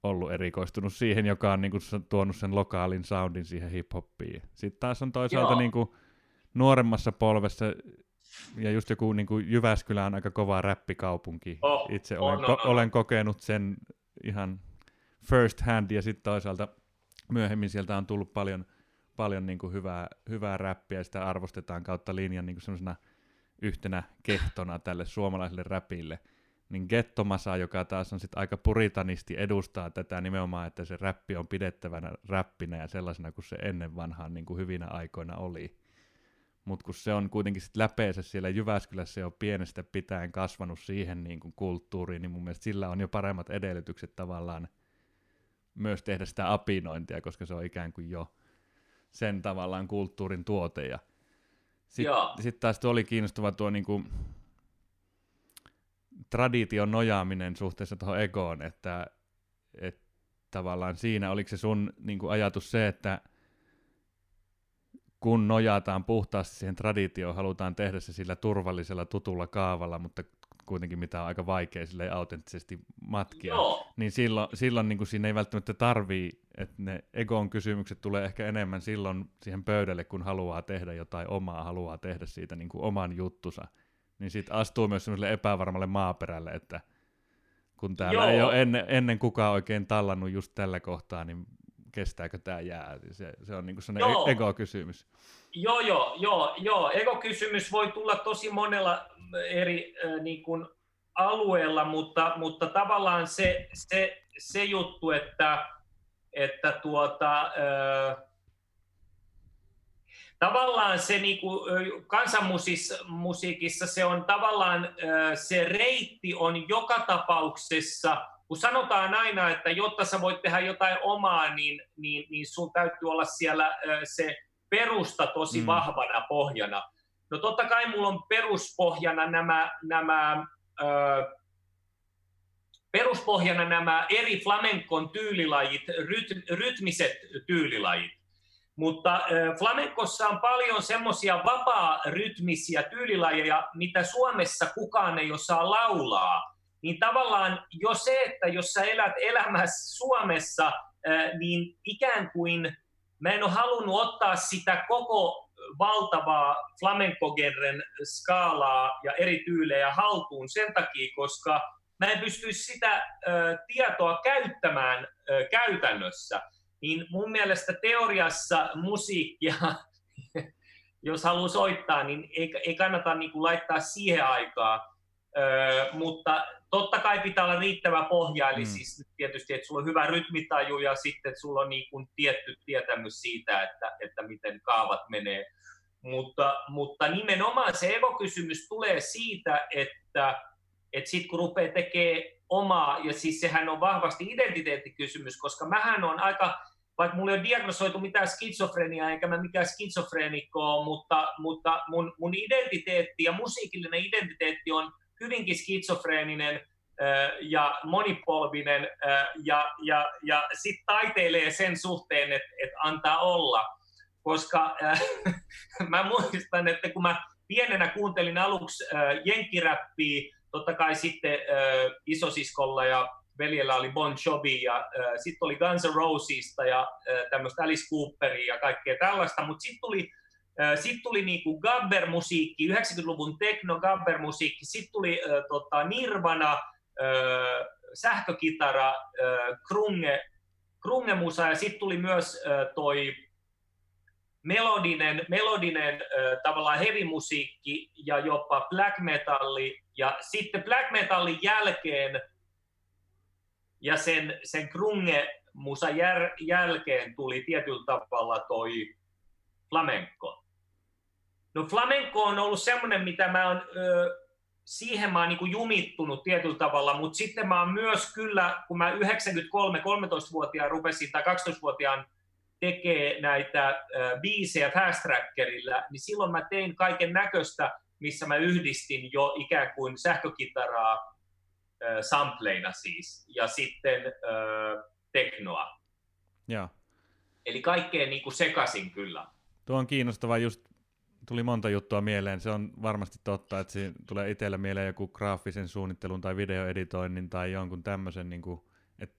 ollut erikoistunut siihen, joka on niin kuin, tuonut sen lokaalin soundin siihen hip-hoppiin. Sitten taas on toisaalta niin kuin, nuoremmassa polvessa, ja just joku niin kuin Jyväskylä on aika kova räppikaupunki. Oh, Itse olen, no, ko- olen kokenut sen ihan first hand, ja sitten toisaalta myöhemmin sieltä on tullut paljon, paljon niin kuin hyvää, hyvää räppiä, ja sitä arvostetaan kautta linjan niin kuin yhtenä kehtona tälle suomalaiselle räpille – niin Gettomasa, joka taas on sitten aika puritanisti, edustaa tätä nimenomaan, että se räppi on pidettävänä räppinä ja sellaisena kuin se ennen vanhaan niin kuin hyvinä aikoina oli. mutta kun se on kuitenkin sit läpeensä siellä Jyväskylässä jo pienestä pitäen kasvanut siihen niin kuin kulttuuriin, niin mun mielestä sillä on jo paremmat edellytykset tavallaan myös tehdä sitä apinointia, koska se on ikään kuin jo sen tavallaan kulttuurin tuote. Ja sitten sit taas tuo oli kiinnostava tuo niin kuin, tradition nojaaminen suhteessa tuohon egoon, että, että tavallaan siinä, oliko se sun niin kuin ajatus se, että kun nojataan puhtaasti siihen traditioon, halutaan tehdä se sillä turvallisella, tutulla kaavalla, mutta kuitenkin mitä on aika vaikea sille autenttisesti matkia, Joo. niin silloin, silloin niin kuin siinä ei välttämättä tarvii, että ne egon kysymykset tulee ehkä enemmän silloin siihen pöydälle, kun haluaa tehdä jotain omaa, haluaa tehdä siitä niin kuin oman juttusa, niin sitten astuu myös semmoiselle epävarmalle maaperälle, että kun täällä Joo. ei ole ennen, ennen kukaan oikein tallannut just tällä kohtaa, niin kestääkö tämä jää? Se, se on niin kuin sellainen joo. ego-kysymys. Joo, joo, joo, joo. Ego-kysymys voi tulla tosi monella eri äh, niin kuin alueella, mutta, mutta tavallaan se, se, se juttu, että, että tuota, äh, tavallaan se niin kuin, kansanmusiikissa se on tavallaan se reitti on joka tapauksessa kun sanotaan aina, että jotta sä voit tehdä jotain omaa, niin, niin, niin sun täytyy olla siellä se perusta tosi mm. vahvana pohjana. No totta kai mulla on peruspohjana nämä, nämä ö, peruspohjana nämä eri flamenkon tyylilajit, ryt, rytmiset tyylilajit. Mutta flamenkossa on paljon semmoisia vapaa-rytmisiä tyylilajeja, mitä Suomessa kukaan ei osaa laulaa niin tavallaan jo se, että jos sä elät elämässä Suomessa, niin ikään kuin mä en ole halunnut ottaa sitä koko valtavaa flamenco-genren skaalaa ja eri tyylejä haltuun sen takia, koska mä en pystyisi sitä tietoa käyttämään käytännössä. Niin mun mielestä teoriassa musiikkia, jos haluaa soittaa, niin ei, ei kannata niin kuin laittaa siihen aikaa. Ö, mutta totta kai pitää olla riittävä pohja, eli mm. siis tietysti, että sulla on hyvä rytmitaju ja sitten, että sulla on niin kuin tietty tietämys siitä, että, että miten kaavat menee. Mutta, mutta nimenomaan se ego-kysymys tulee siitä, että, että sitten kun rupeaa tekemään omaa, ja siis sehän on vahvasti identiteettikysymys, koska mähän on aika, vaikka mulla ei ole diagnosoitu mitään skitsofreniaa, eikä mä mikään skitsofreenikko mutta, mutta mun, mun identiteetti ja musiikillinen identiteetti on hyvinkin skitsofreeninen ja monipolvinen ja, ja, ja sitten taiteilee sen suhteen, että et antaa olla. Koska äh, mä muistan, että kun mä pienenä kuuntelin aluksi äh, jenkkiräppiä, totta kai sitten äh, isosiskolla ja veljellä oli Bon Jovi ja äh, sitten oli Guns N' Rosesista ja äh, tämmöistä Alice Cooperia ja kaikkea tällaista, mutta sitten tuli sitten tuli niinku gabber-musiikki, 90-luvun techno gabber-musiikki, sitten tuli äh, tota Nirvana, äh, sähkökitara, äh, krunge, krungemusa ja sitten tuli myös äh, toi melodinen, melodinen äh, tavallaan heavy-musiikki ja jopa black metalli. Ja sitten black metallin jälkeen ja sen, sen krunge-musa jär, jälkeen tuli tietyllä tavalla toi flamenco. No flamenco on ollut semmoinen, mitä mä oon, ö, siihen mä oon niin jumittunut tietyllä tavalla, mutta sitten mä oon myös kyllä, kun mä 93, 13-vuotiaan rupesin tai 12-vuotiaan tekee näitä ö, biisejä fast trackerilla, niin silloin mä tein kaiken näköistä, missä mä yhdistin jo ikään kuin sähkökitaraa sampleina siis, ja sitten ö, teknoa. Ja. Eli kaikkeen niin kuin sekasin kyllä. Tuo on kiinnostavaa just tuli monta juttua mieleen. Se on varmasti totta, että siinä tulee itsellä mieleen joku graafisen suunnittelun tai videoeditoinnin tai jonkun tämmöisen, niin kuin, että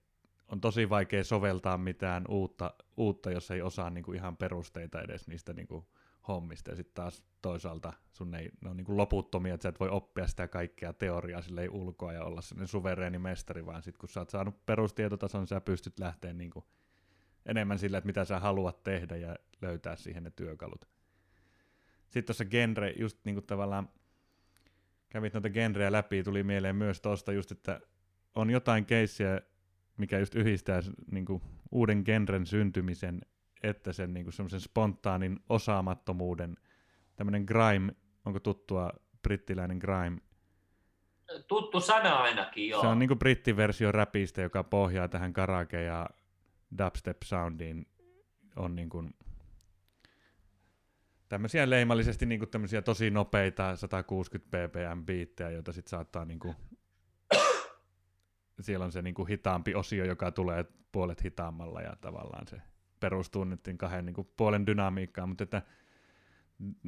on tosi vaikea soveltaa mitään uutta, uutta jos ei osaa niin kuin ihan perusteita edes niistä niin kuin hommista. Ja sitten taas toisaalta sun ei, ne on niin kuin loputtomia, että sä et voi oppia sitä kaikkea teoriaa sille ulkoa ja olla sellainen suvereeni mestari, vaan sitten kun sä oot saanut perustietotason, sä pystyt lähteä niin kuin enemmän sillä, että mitä sä haluat tehdä ja löytää siihen ne työkalut. Sitten tuossa genre, just niin kuin tavallaan kävit noita genrejä läpi, tuli mieleen myös tuosta just, että on jotain keissiä, mikä just yhdistää niin kuin uuden genren syntymisen, että sen niin kuin semmoisen spontaanin osaamattomuuden tämmöinen grime, onko tuttua brittiläinen grime? Tuttu sana ainakin, joo. Se on niinku brittiversio räpistä, joka pohjaa tähän karake- ja dubstep-soundiin. On niinku tämmöisiä leimallisesti niinku tämmöisiä tosi nopeita 160 ppm biittejä, joita sitten saattaa niinku siellä on se niinku hitaampi osio, joka tulee puolet hitaammalla ja tavallaan se perustuu nyt kahden niinku puolen dynamiikkaan, mutta että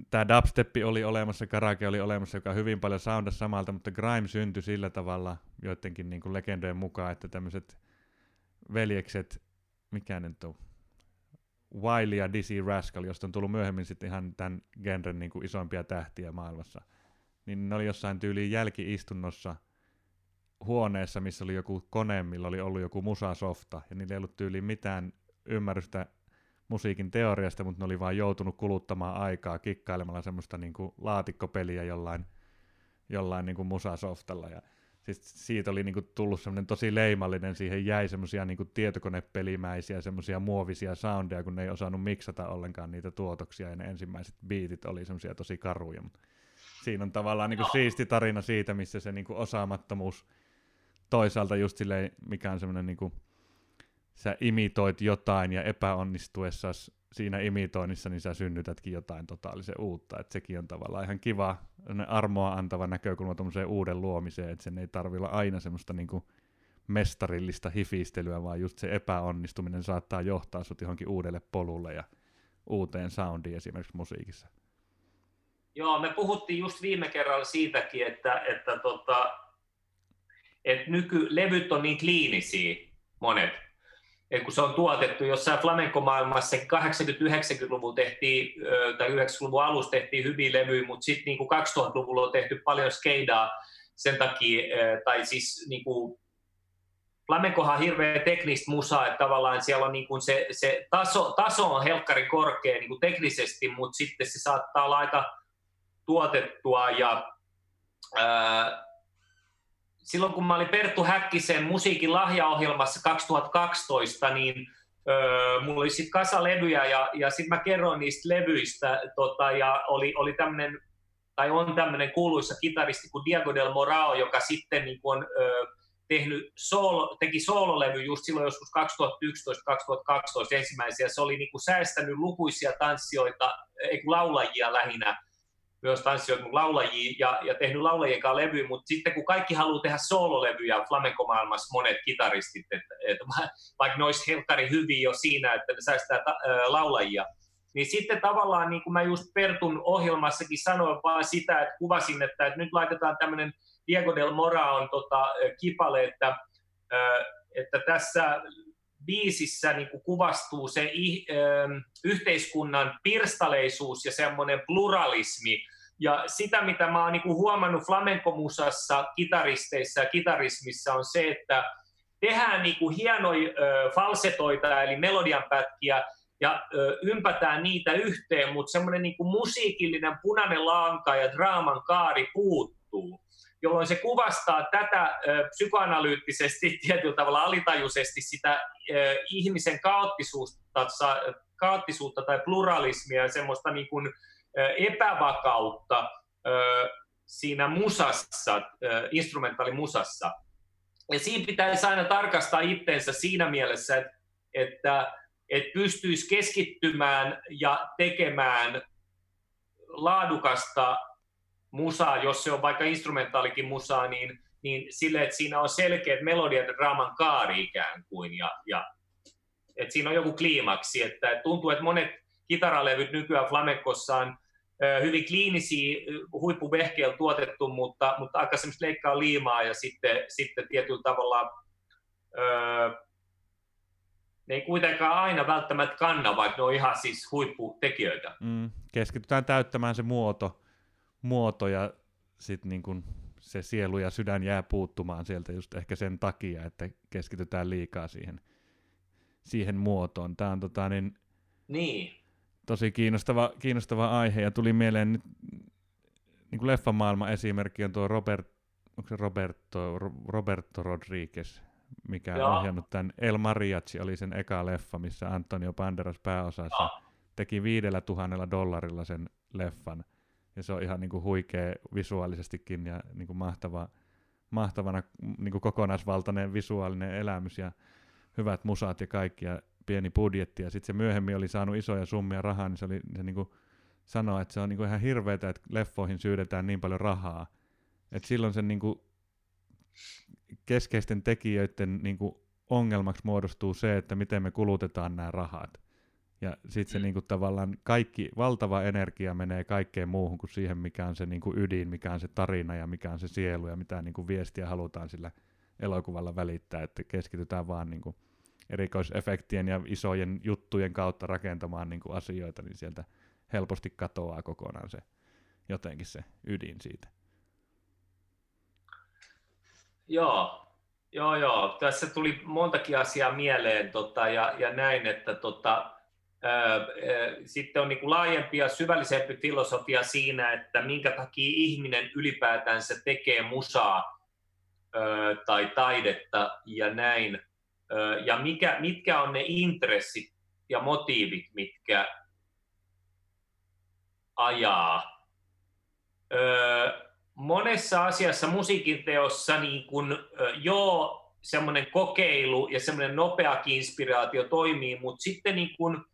tämä dubstep oli olemassa, karake oli olemassa, joka hyvin paljon soundasi samalta, mutta grime syntyi sillä tavalla joidenkin niinku legendojen mukaan, että tämmöiset veljekset, mikä nyt on, Wiley ja Dizzy Rascal, josta on tullut myöhemmin sitten ihan tämän genren niin kuin isoimpia tähtiä maailmassa, niin ne oli jossain tyyliin jälkiistunnossa huoneessa, missä oli joku kone, millä oli ollut joku musasofta, ja niillä ei ollut tyyliin mitään ymmärrystä musiikin teoriasta, mutta ne oli vaan joutunut kuluttamaan aikaa kikkailemalla semmoista niin kuin laatikkopeliä jollain, jollain niin kuin musasoftalla, ja siis siitä oli niinku tullut semmoinen tosi leimallinen, siihen jäi semmoisia niinku tietokonepelimäisiä, semmoisia muovisia soundeja, kun ne ei osannut miksata ollenkaan niitä tuotoksia, ja ne ensimmäiset biitit oli semmoisia tosi karuja. Siinä on tavallaan niinku siisti tarina siitä, missä se niinku osaamattomuus toisaalta just silleen, mikä on semmoinen niinku, sä imitoit jotain ja epäonnistuessa siinä imitoinnissa, niin sä synnytätkin jotain totaalisen uutta. Et sekin on tavallaan ihan kiva armoa antava näkökulma tuommoiseen uuden luomiseen, että sen ei tarvitse olla aina semmoista niinku mestarillista hifistelyä, vaan just se epäonnistuminen saattaa johtaa sut johonkin uudelle polulle ja uuteen soundiin esimerkiksi musiikissa. Joo, me puhuttiin just viime kerralla siitäkin, että, että, tota, että nykylevyt on niin kliinisiä monet, et kun se on tuotettu jossain flamenco-maailmassa 80-90-luvulla tehtiin, tai 90-luvun alussa tehtiin hyviä levyjä, mutta sitten niin 2000-luvulla on tehty paljon skeidaa sen takia, tai siis niin kuin, flamencohan on hirveän teknistä musaa, että tavallaan siellä on niin kuin se, se taso, taso on helkkari korkea niin kuin teknisesti, mutta sitten se saattaa olla aika tuotettua ja ää, silloin kun mä olin Perttu Häkkisen musiikin lahjaohjelmassa 2012, niin öö, mulla oli sitten kasa levyjä ja, ja sitten mä kerroin niistä levyistä tota, ja oli, oli tämmöinen tai on tämmöinen kuuluisa kitaristi kuin Diego del Morao, joka sitten niin kuin on öö, tehnyt solo, teki soololevy just silloin joskus 2011-2012 ensimmäisiä. Se oli niin kuin säästänyt lukuisia tanssijoita, ei laulajia lähinnä, myös tanssijoita laulajia ja, ja tehnyt laulajien kanssa levyä, mutta sitten kun kaikki haluaa tehdä soololevyjä flamenco-maailmassa, monet kitaristit, että, että vaikka ne olisi helkkari hyviä jo siinä, että ne säästää ta, ää, laulajia, niin sitten tavallaan, niin kuin mä just Pertun ohjelmassakin sanoin vaan sitä, että kuvasin, että, että nyt laitetaan tämmöinen Diego del Mora on tota, kipale, että, että tässä biisissä niin kuin kuvastuu se yhteiskunnan pirstaleisuus ja semmoinen pluralismi, ja sitä, mitä mä oon niin huomannut flamenco-musassa, kitaristeissa ja kitarismissa, on se, että tehdään niin kuin hienoja falsetoita, eli melodianpätkiä, ja ö, ympätään niitä yhteen, mutta semmoinen niin musiikillinen punainen lanka ja draaman kaari puuttuu, jolloin se kuvastaa tätä psykoanalyyttisesti, tietyllä tavalla alitajuisesti sitä ihmisen kaoottisuutta, kaoottisuutta tai pluralismia semmoista niin kuin, epävakautta siinä musassa, instrumentaalimusassa. Ja siinä pitäisi aina tarkastaa itteensä siinä mielessä, että, että pystyisi keskittymään ja tekemään laadukasta musaa, jos se on vaikka instrumentaalikin musaa, niin, niin sille, että siinä on selkeät melodiat draaman kaari ikään kuin, ja, ja että siinä on joku kliimaksi, että tuntuu, että monet kitaralevyt nykyään flamenkossa on hyvin kliinisiä huippuvehkeillä tuotettu, mutta, mutta aika semmoista leikkaa liimaa ja sitten, sitten tietyllä tavalla öö, ne ei kuitenkaan aina välttämättä kanna, vaikka ne on ihan siis huipputekijöitä. Mm, keskitytään täyttämään se muoto, muoto ja sitten niin kun se sielu ja sydän jää puuttumaan sieltä just ehkä sen takia, että keskitytään liikaa siihen, siihen muotoon. Tämä on tota, niin, niin tosi kiinnostava, kiinnostava aihe ja tuli mieleen nyt niin kuin leffamaailman esimerkki on tuo Robert, onko se Roberto, Roberto Rodriguez, mikä on ohjannut tämän El Mariachi, oli sen eka leffa, missä Antonio Banderas pääosassa Joo. teki viidellä tuhannella dollarilla sen leffan. Ja se on ihan niin kuin huikea visuaalisestikin ja niin kuin mahtava, mahtavana niin kuin kokonaisvaltainen visuaalinen elämys ja hyvät musat ja kaikki ja pieni budjetti ja sitten se myöhemmin oli saanut isoja summia rahaa, niin se, oli, se niin kuin sanoi, että se on niin kuin ihan hirveetä, että leffoihin syydetään niin paljon rahaa. että silloin sen niin kuin keskeisten tekijöiden niin kuin ongelmaksi muodostuu se, että miten me kulutetaan nämä rahat. Ja sitten se mm. niinku tavallaan kaikki, valtava energia menee kaikkeen muuhun kuin siihen, mikä on se niinku ydin, mikä on se tarina ja mikä on se sielu ja mitä niinku viestiä halutaan sillä elokuvalla välittää, että keskitytään vaan niinku erikoisefektien ja isojen juttujen kautta rakentamaan niinku asioita, niin sieltä helposti katoaa kokonaan se jotenkin se ydin siitä. Joo, joo, joo. Tässä tuli montakin asiaa mieleen tota, ja, ja näin, että tota, sitten on niin laajempi ja syvällisempi filosofia siinä, että minkä takia ihminen ylipäätänsä tekee musaa tai taidetta ja näin. Ja mikä, mitkä on ne intressit ja motiivit, mitkä ajaa. Monessa asiassa musiikin teossa niin kun, joo, semmoinen kokeilu ja semmoinen nopeakin inspiraatio toimii, mutta sitten niin kun,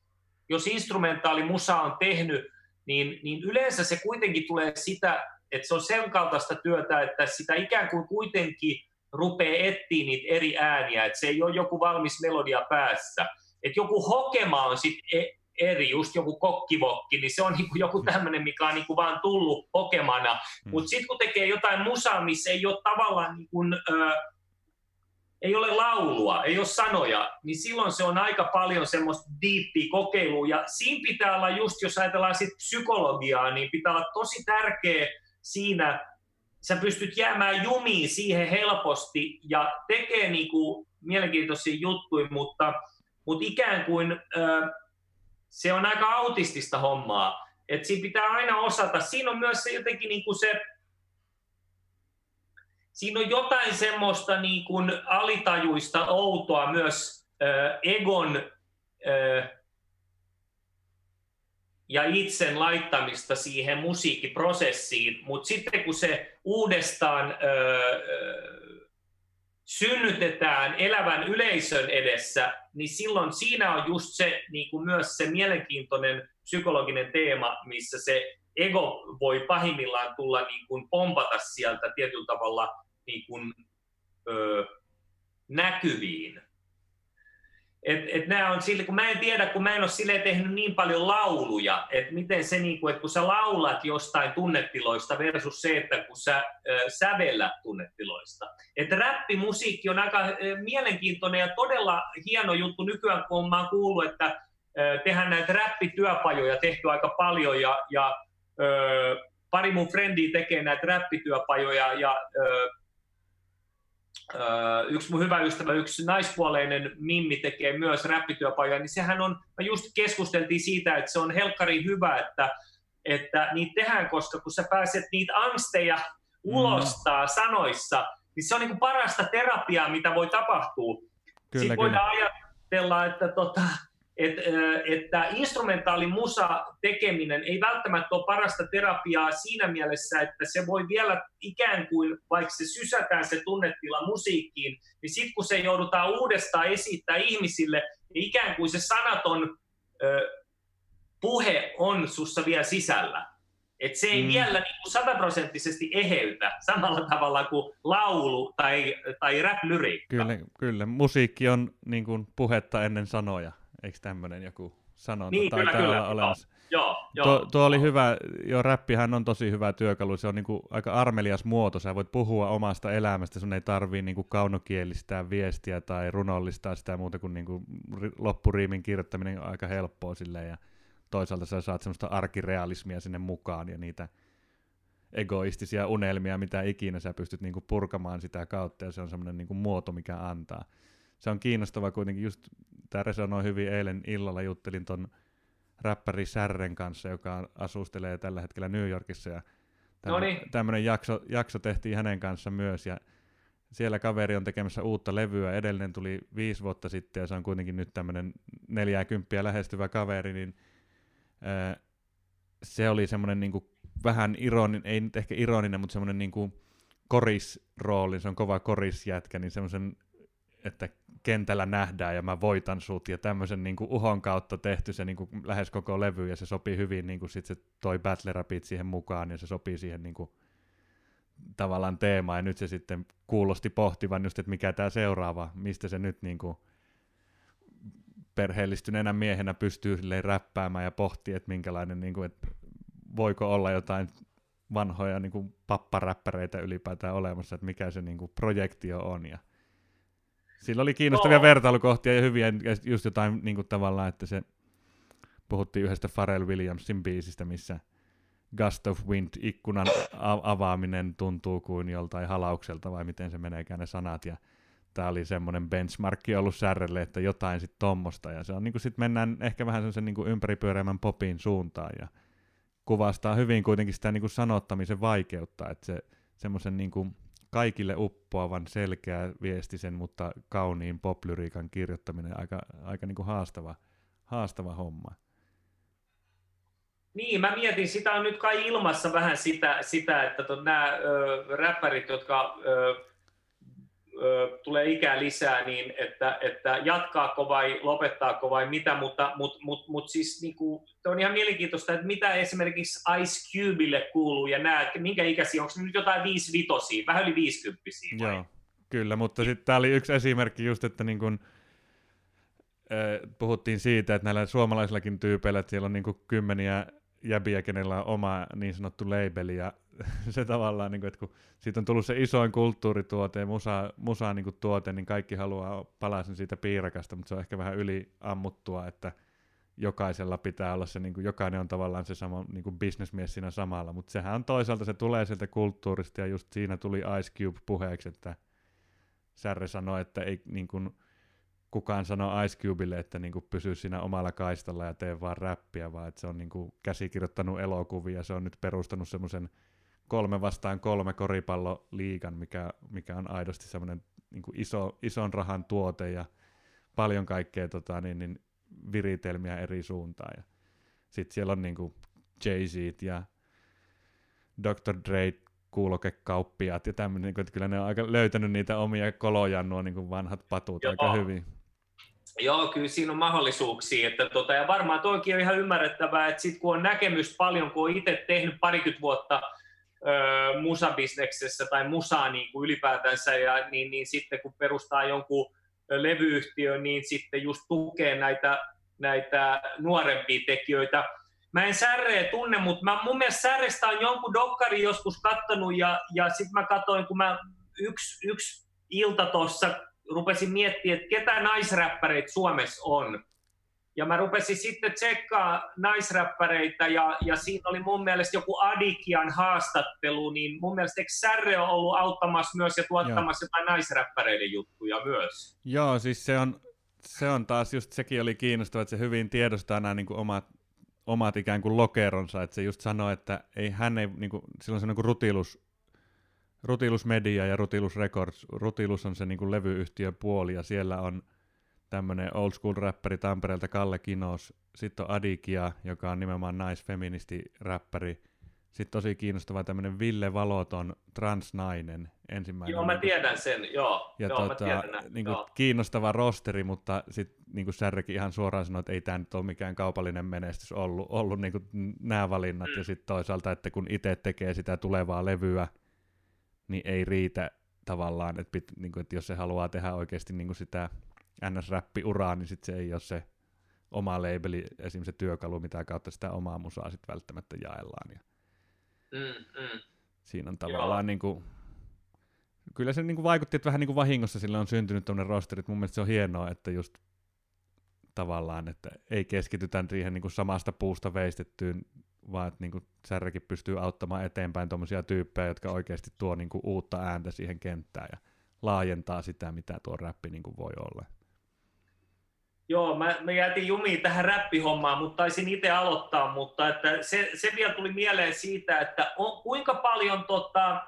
jos instrumentaali musa on tehnyt, niin, niin yleensä se kuitenkin tulee sitä, että se on sen kaltaista työtä, että sitä ikään kuin kuitenkin rupeaa etsiä niitä eri ääniä, että se ei ole joku valmis melodia päässä. Että joku hokema on sitten eri, just joku kokkivokki, niin se on niinku joku mm. tämmöinen, mikä on niinku vaan tullut hokemana. Mm. Mutta sitten kun tekee jotain musaa, missä ei ole tavallaan niinku, ö, ei ole laulua, ei ole sanoja, niin silloin se on aika paljon semmoista diippiä kokeilua. Ja siinä pitää olla just, jos ajatellaan sit psykologiaa, niin pitää olla tosi tärkeä siinä, sä pystyt jäämään jumiin siihen helposti ja tekee niinku mielenkiintoisia juttuja, mutta, mutta ikään kuin ö, se on aika autistista hommaa. että siinä pitää aina osata. Siinä on myös se jotenkin niinku se siinä on jotain semmoista niin kuin alitajuista outoa myös äh, egon äh, ja itsen laittamista siihen musiikkiprosessiin, mutta sitten kun se uudestaan äh, synnytetään elävän yleisön edessä, niin silloin siinä on just se niin kuin myös se mielenkiintoinen psykologinen teema, missä se ego voi pahimmillaan tulla niin kuin pompata sieltä tietyllä tavalla niin kuin, ö, näkyviin. Et, et nämä on sille, kun mä en tiedä, kun mä en ole sille tehnyt niin paljon lauluja, että miten se, niin kuin, että kun sä laulat jostain tunnetiloista versus se, että kun sä ö, sävellät tunnetiloista. Että räppimusiikki on aika ö, mielenkiintoinen ja todella hieno juttu nykyään, kun mä oon kuullut, että tehdään näitä räppityöpajoja tehty aika paljon ja, ja ö, pari mun frendiä tekee näitä räppityöpajoja ja ö, yksi mun hyvä ystävä, yksi naispuoleinen Mimmi tekee myös räppityöpajoja, niin sehän on, me just keskusteltiin siitä, että se on helkkari hyvä, että, että niitä tehdään, koska kun sä pääset niitä angsteja ulostaa mm. sanoissa, niin se on niin kuin parasta terapiaa, mitä voi tapahtua. Kyllä, Sitten kyllä. voidaan ajatella, että tota, et, että instrumentaali musa tekeminen ei välttämättä ole parasta terapiaa siinä mielessä, että se voi vielä ikään kuin, vaikka se sysätään se tunnetila musiikkiin, niin sitten kun se joudutaan uudestaan esittää ihmisille, niin ikään kuin se sanaton ö, puhe on sussa vielä sisällä. Et se ei mm. vielä niin sataprosenttisesti eheytä samalla tavalla kuin laulu tai, tai rap-lyriikka. Kyllä, kyllä, musiikki on niin kuin puhetta ennen sanoja. Eikö tämmöinen joku sanonta niin, tai kyllä, kyllä. olemassa? Joo, joo, tuo, tuo oli hyvä, jo räppihän on tosi hyvä työkalu, se on niinku aika armelias muoto, sä voit puhua omasta elämästä, sun ei tarvii niinku kaunokielistää viestiä tai runollistaa sitä muuta kuin niinku loppuriimin kirjoittaminen on aika helppoa silleen, ja toisaalta sä saat semmoista arkirealismia sinne mukaan ja niitä egoistisia unelmia, mitä ikinä sä pystyt niinku purkamaan sitä kautta, ja se on semmoinen niinku muoto, mikä antaa se on kiinnostava kuitenkin, just tämä resonoi hyvin eilen illalla, juttelin ton räppäri Särren kanssa, joka asustelee tällä hetkellä New Yorkissa, ja tämmöinen jakso, jakso tehtiin hänen kanssa myös, ja siellä kaveri on tekemässä uutta levyä, edellinen tuli viisi vuotta sitten, ja se on kuitenkin nyt tämmöinen neljääkymppiä lähestyvä kaveri, niin ää, se oli semmoinen niinku vähän ironin, ei nyt ehkä ironinen, mutta semmoinen niin kuin korisrooli, se on kova korisjätkä, niin semmoisen, että kentällä nähdään ja mä voitan sut ja tämmöisen niin kuin uhon kautta tehty se niin kuin lähes koko levy ja se sopii hyvin, niin kuin sit se toi Battle Rapid siihen mukaan ja se sopii siihen niin kuin tavallaan teemaan ja nyt se sitten kuulosti pohtivan just, että mikä tämä seuraava, mistä se nyt niin kuin perheellistyneenä miehenä pystyy räppäämään ja pohtii, että minkälainen, niin kuin, että voiko olla jotain vanhoja niin kuin papparäppäreitä ylipäätään olemassa, että mikä se niin kuin projektio on. Ja sillä oli kiinnostavia no. vertailukohtia ja hyviä, ja just jotain niin kuin tavallaan, että se puhuttiin yhdestä Pharrell Williamsin biisistä, missä Gust of Wind ikkunan avaaminen tuntuu kuin joltain halaukselta, vai miten se meneekään ne sanat, ja tämä oli semmoinen benchmarkki ollut särrelle, että jotain sitten tommosta, ja se on niin sitten mennään ehkä vähän semmoisen niin ympäripyöreämän popin suuntaan, ja kuvastaa hyvin kuitenkin sitä niin kuin sanottamisen vaikeutta, että se semmoisen niin kuin kaikille uppoavan selkeä viestisen, mutta kauniin poplyriikan kirjoittaminen aika, aika niin kuin haastava, haastava homma. Niin, mä mietin, sitä on nyt kai ilmassa vähän sitä, sitä että nämä räppärit, jotka ö, tulee ikää lisää, niin että, että jatkaako vai lopettaako vai mitä, mutta mut, mut, mut siis niin kuin, on ihan mielenkiintoista, että mitä esimerkiksi Ice Cubeille kuuluu ja nämä, minkä ikäisiä, onko nyt jotain viisi vitosia, vähän yli viisikymppisiä vai? Joo, kyllä, mutta sitten tämä oli yksi esimerkki just, että niin kun, äh, puhuttiin siitä, että näillä suomalaisillakin tyypeillä, että siellä on niin kymmeniä jäbiä, kenellä on oma niin sanottu labeli, ja se tavallaan, niin kuin, että kun siitä on tullut se isoin kulttuurituote ja musa, musa niin kuin tuote, niin kaikki haluaa palaisen siitä piirakasta, mutta se on ehkä vähän yliammuttua, että jokaisella pitää olla se, niin kuin, jokainen on tavallaan se sama niin kuin bisnesmies siinä samalla, mutta sehän on toisaalta, se tulee sieltä kulttuurista, ja just siinä tuli Ice Cube puheeksi, että Särre sanoi, että ei niin kuin, kukaan sano Ice Cubelle, että niin kuin pysy siinä omalla kaistalla ja tee vaan räppiä, vaan että se on niin kuin käsikirjoittanut elokuvia, se on nyt perustanut semmoisen kolme vastaan kolme koripalloliigan, mikä, mikä on aidosti semmoinen niin iso, ison rahan tuote ja paljon kaikkea tota, niin, niin viritelmiä eri suuntaan. Sitten siellä on niin kuin jay ja Dr. Dre kuulokekauppiaat ja tämmöinen, niin että kyllä ne on aika löytänyt niitä omia kolojaan nuo niin kuin vanhat patut Joo. aika hyvin. Joo, kyllä siinä on mahdollisuuksia. Että tota, ja varmaan toikin on ihan ymmärrettävää, että sit kun on näkemys paljon, kun on itse tehnyt parikymmentä vuotta musabisneksessä tai musaa niin kuin ylipäätänsä, ja, niin, niin sitten kun perustaa jonkun levyyhtiön, niin sitten just tukee näitä, näitä nuorempia tekijöitä. Mä en särreä tunne, mutta mä, mun mielestä särrestä on jonkun dokkari joskus kattonut, ja, ja sitten mä katsoin, kun mä yksi, yksi ilta tuossa rupesin miettimään, että ketä naisräppäreitä Suomessa on. Ja mä rupesin sitten tsekkaa naisräppäreitä ja, ja siinä oli mun mielestä joku Adikian haastattelu, niin mun mielestä eikö Särre on ollut auttamassa myös ja tuottamassa Joo. jotain naisräppäreiden juttuja myös? Joo, siis se on, se on taas just, sekin oli kiinnostava, että se hyvin tiedostaa nämä niin kuin omat, omat ikään kuin lokeronsa, että se just sanoi, että ei, hän ei, niin kuin, sillä on se niin kuin rutilus, rutilus Media ja Rutilus Records, Rutilus on se niin kuin levyyhtiön puoli ja siellä on tämmöinen old school räppäri Tampereelta Kalle Kinos, sitten on Adikia, joka on nimenomaan naisfeministi-räppäri, sitten tosi kiinnostava tämmöinen Ville Valoton transnainen ensimmäinen. Joo, mä tiedän sen, joo. Ja joo, tota, mä tiedän niin kuin joo. kiinnostava rosteri, mutta sitten niin kuin Särrekin ihan suoraan sanoi, että ei tämä nyt ole mikään kaupallinen menestys ollut, ollut niin kuin nämä valinnat. Mm. Ja sitten toisaalta, että kun itse tekee sitä tulevaa levyä, niin ei riitä tavallaan, että, pit, niin kuin, että jos se haluaa tehdä oikeasti niin kuin sitä NS-räppi-uraa, niin sitten se ei ole se oma labeli, esimerkiksi se työkalu, mitä kautta sitä omaa musaa sitten välttämättä jaellaan. Ja mm, mm. Siinä on tavallaan niin kuin, kyllä se niin kuin vaikutti, että vähän niin kuin vahingossa sille on syntynyt tuonne rosterit. Mun mielestä se on hienoa, että just tavallaan, että ei keskitytä siihen niin kuin samasta puusta veistettyyn, vaan että niin kuin Särräkin pystyy auttamaan eteenpäin tuommoisia tyyppejä, jotka oikeasti tuo niin kuin uutta ääntä siihen kenttään ja laajentaa sitä, mitä tuo räppi niin kuin voi olla. Joo, mä, mä jätin jumiin tähän räppihommaan, mutta taisin itse aloittaa, mutta että se, se vielä tuli mieleen siitä, että on, kuinka paljon tota,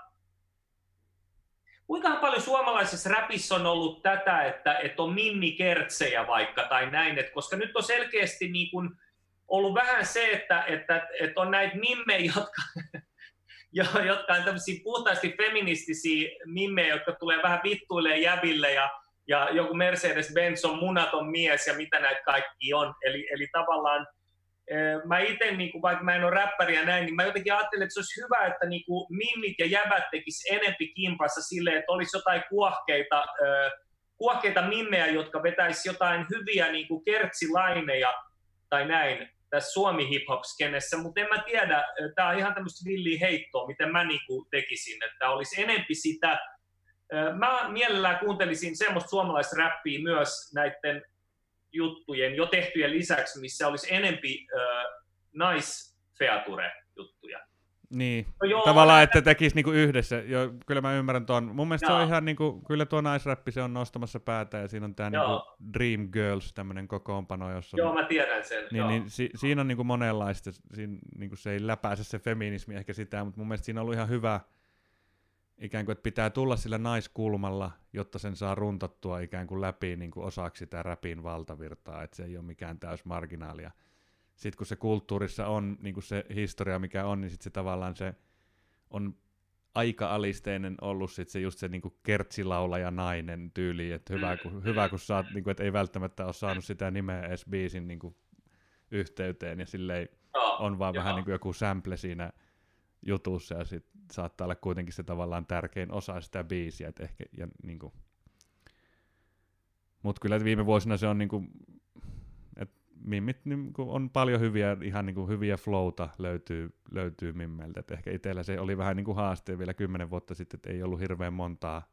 kuinka paljon suomalaisessa räpissä on ollut tätä, että, että on Minni Kertsejä vaikka tai näin, että koska nyt on selkeästi niin kuin ollut vähän se, että, että, että on näitä mimmejä, jotka, jotka on tämmöisiä puhtaasti feministisiä mimmejä, jotka tulee vähän vittuille jäville ja, ja joku Mercedes-Benz on munaton mies ja mitä näitä kaikki on. Eli, eli tavallaan mä itse, niin vaikka mä en ole räppäri ja näin, niin mä jotenkin ajattelin, että se olisi hyvä, että niin kuin mimmit ja jäbät tekis enempi kimpassa silleen, että olisi jotain kuohkeita, kuohkeita mimmejä, jotka vetäisi jotain hyviä niin kuin kertsilaineja tai näin tässä Suomi hip hop skenessä, mutta en mä tiedä, tämä on ihan tämmöistä villiä heittoa, miten mä niin kuin tekisin, että olisi enempi sitä, mä mielellään kuuntelisin semmoista suomalaista räppiä myös näiden juttujen, jo tehtyjen lisäksi, missä olisi enempi äh, naisfeature-juttuja. Niin, no joo, tavallaan, että tekisi niinku yhdessä. Jo, kyllä mä ymmärrän tuon. Mun mielestä joo. se on ihan niinku, kyllä tuo naisräppi, se on nostamassa päätä ja siinä on tämä niinku Dream Girls, tämmöinen kokoonpano, jossa... Joo, mä tiedän sen. Niin, joo. niin si, siinä on niinku monenlaista, siinä niinku se ei läpäise se feminismi ehkä sitä, mutta mun mielestä siinä on ollut ihan hyvä, ikään kuin, että pitää tulla sillä naiskulmalla, jotta sen saa runtattua ikään kuin läpi niin kuin osaksi sitä räpin valtavirtaa, että se ei ole mikään täys marginaalia. Sitten kun se kulttuurissa on niin kuin se historia, mikä on, niin sitten se tavallaan se on aika alisteinen ollut sit se just se niinku kertsilaulaja nainen tyyli, että hyvä kun, hyvä kun saat, niinku, että ei välttämättä ole saanut sitä nimeä edes biisin niinku, yhteyteen ja silleen on vaan vähän niinku joku sample siinä jutussa ja sit saattaa olla kuitenkin se tavallaan tärkein osa sitä biisiä. Et ehkä, ja, niin kuin, mutta kyllä viime vuosina se on niin kuin, että mimmit niin kuin, on paljon hyviä, ihan niin kuin, hyviä flowta löytyy, löytyy mimmeltä. Et ehkä itsellä se oli vähän niin kuin haaste vielä kymmenen vuotta sitten, että ei ollut hirveän montaa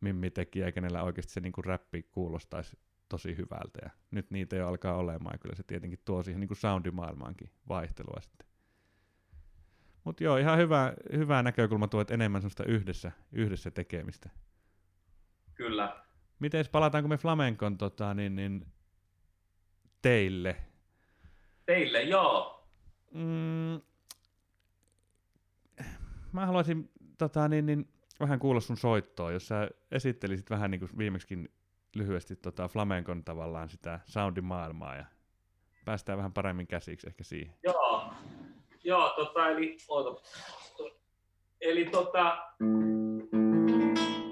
mimmitekijää, kenellä oikeasti se niin kuin räppi kuulostaisi tosi hyvältä. Ja nyt niitä jo alkaa olemaan, ja kyllä se tietenkin tuo siihen niin kuin soundimaailmaankin vaihtelua sitten. Mutta joo, ihan hyvä, hyvä näkökulma tuo, että enemmän sellaista yhdessä, yhdessä tekemistä. Kyllä. Miten palataanko me flamenkon tota, niin, niin, teille? Teille, joo. Mm, mä haluaisin tota, niin, niin, vähän kuulla sun soittoa, jos sä esittelisit vähän niin kuin viimeksikin lyhyesti tota, flamenkon tavallaan sitä soundimaailmaa ja päästään vähän paremmin käsiksi ehkä siihen. Joo, Joo, tota, eli, oota, eli tota,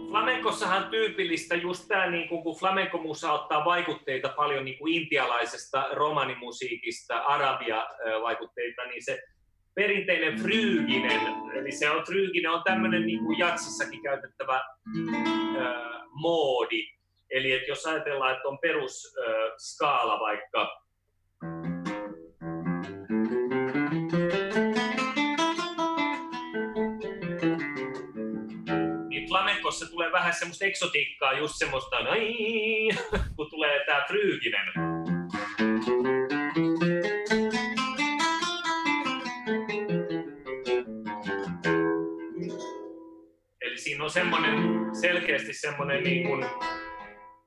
flamenkossahan tyypillistä just tämä, niin kun flamenco-musa ottaa vaikutteita paljon niin kuin intialaisesta romanimusiikista, arabia-vaikutteita, niin se perinteinen fryginen, eli se on fryginen on tämmöinen niin kuin jatsissakin käytettävä äh, moodi. Eli että jos ajatellaan, että on perus äh, skaala vaikka flamenkossa tulee vähän semmoista eksotiikkaa, just semmoista, kun tulee tää fryyginen. Eli siinä on semmoinen, selkeästi semmoinen niin kuin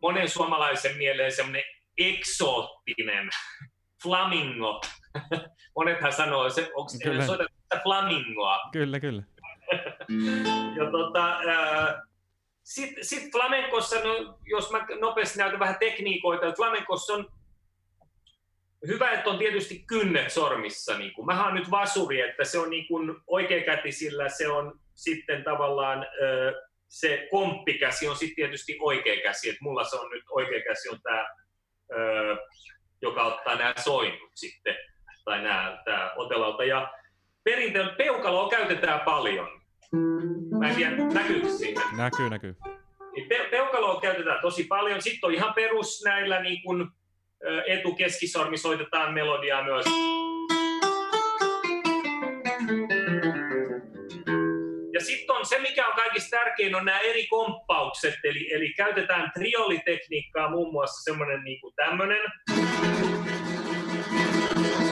monen suomalaisen mieleen semmoinen eksoottinen flamingo. Monethan sanoo, se, onko soitettu flamingoa? Kyllä, kyllä ja tota, sitten sit flamenkossa, no, jos mä nopeasti näytän vähän tekniikoita, flamenkossa on hyvä, että on tietysti kynnet sormissa. Niin kuin. Mähän on nyt vasuri, että se on niin kuin oikeakätisillä, se on sitten tavallaan se komppikäsi on sitten tietysti oikea käsi, että mulla se on nyt oikea käsi on tämä, joka ottaa nämä soinnut sitten, tai nämä, tämä otelauta. Ja perinteinen peukaloa käytetään paljon. Mä en tiedä, näkyykö siinä? Näkyy, näkyy. Niin pe- peukaloa käytetään tosi paljon. Sitten on ihan perus näillä niin kun, etukeskisormi soitetaan melodiaa myös. Ja sitten on se, mikä on kaikista tärkein, on nämä eri komppaukset. Eli, eli käytetään triolitekniikkaa muun muassa semmoinen niin kuin tämmöinen.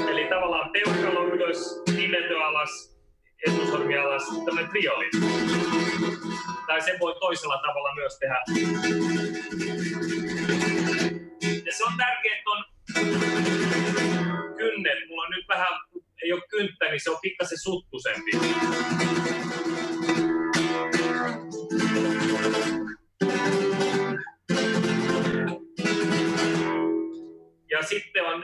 Eli tavallaan peukalo ylös, nimetö alas, etusormi alas tämmöinen trioli. Tai sen voi toisella tavalla myös tehdä. Ja se on tärkeää, että on kynnet. Mulla on nyt vähän, ei ole kynttä, niin se on pikkasen suttusempi. Ja sitten on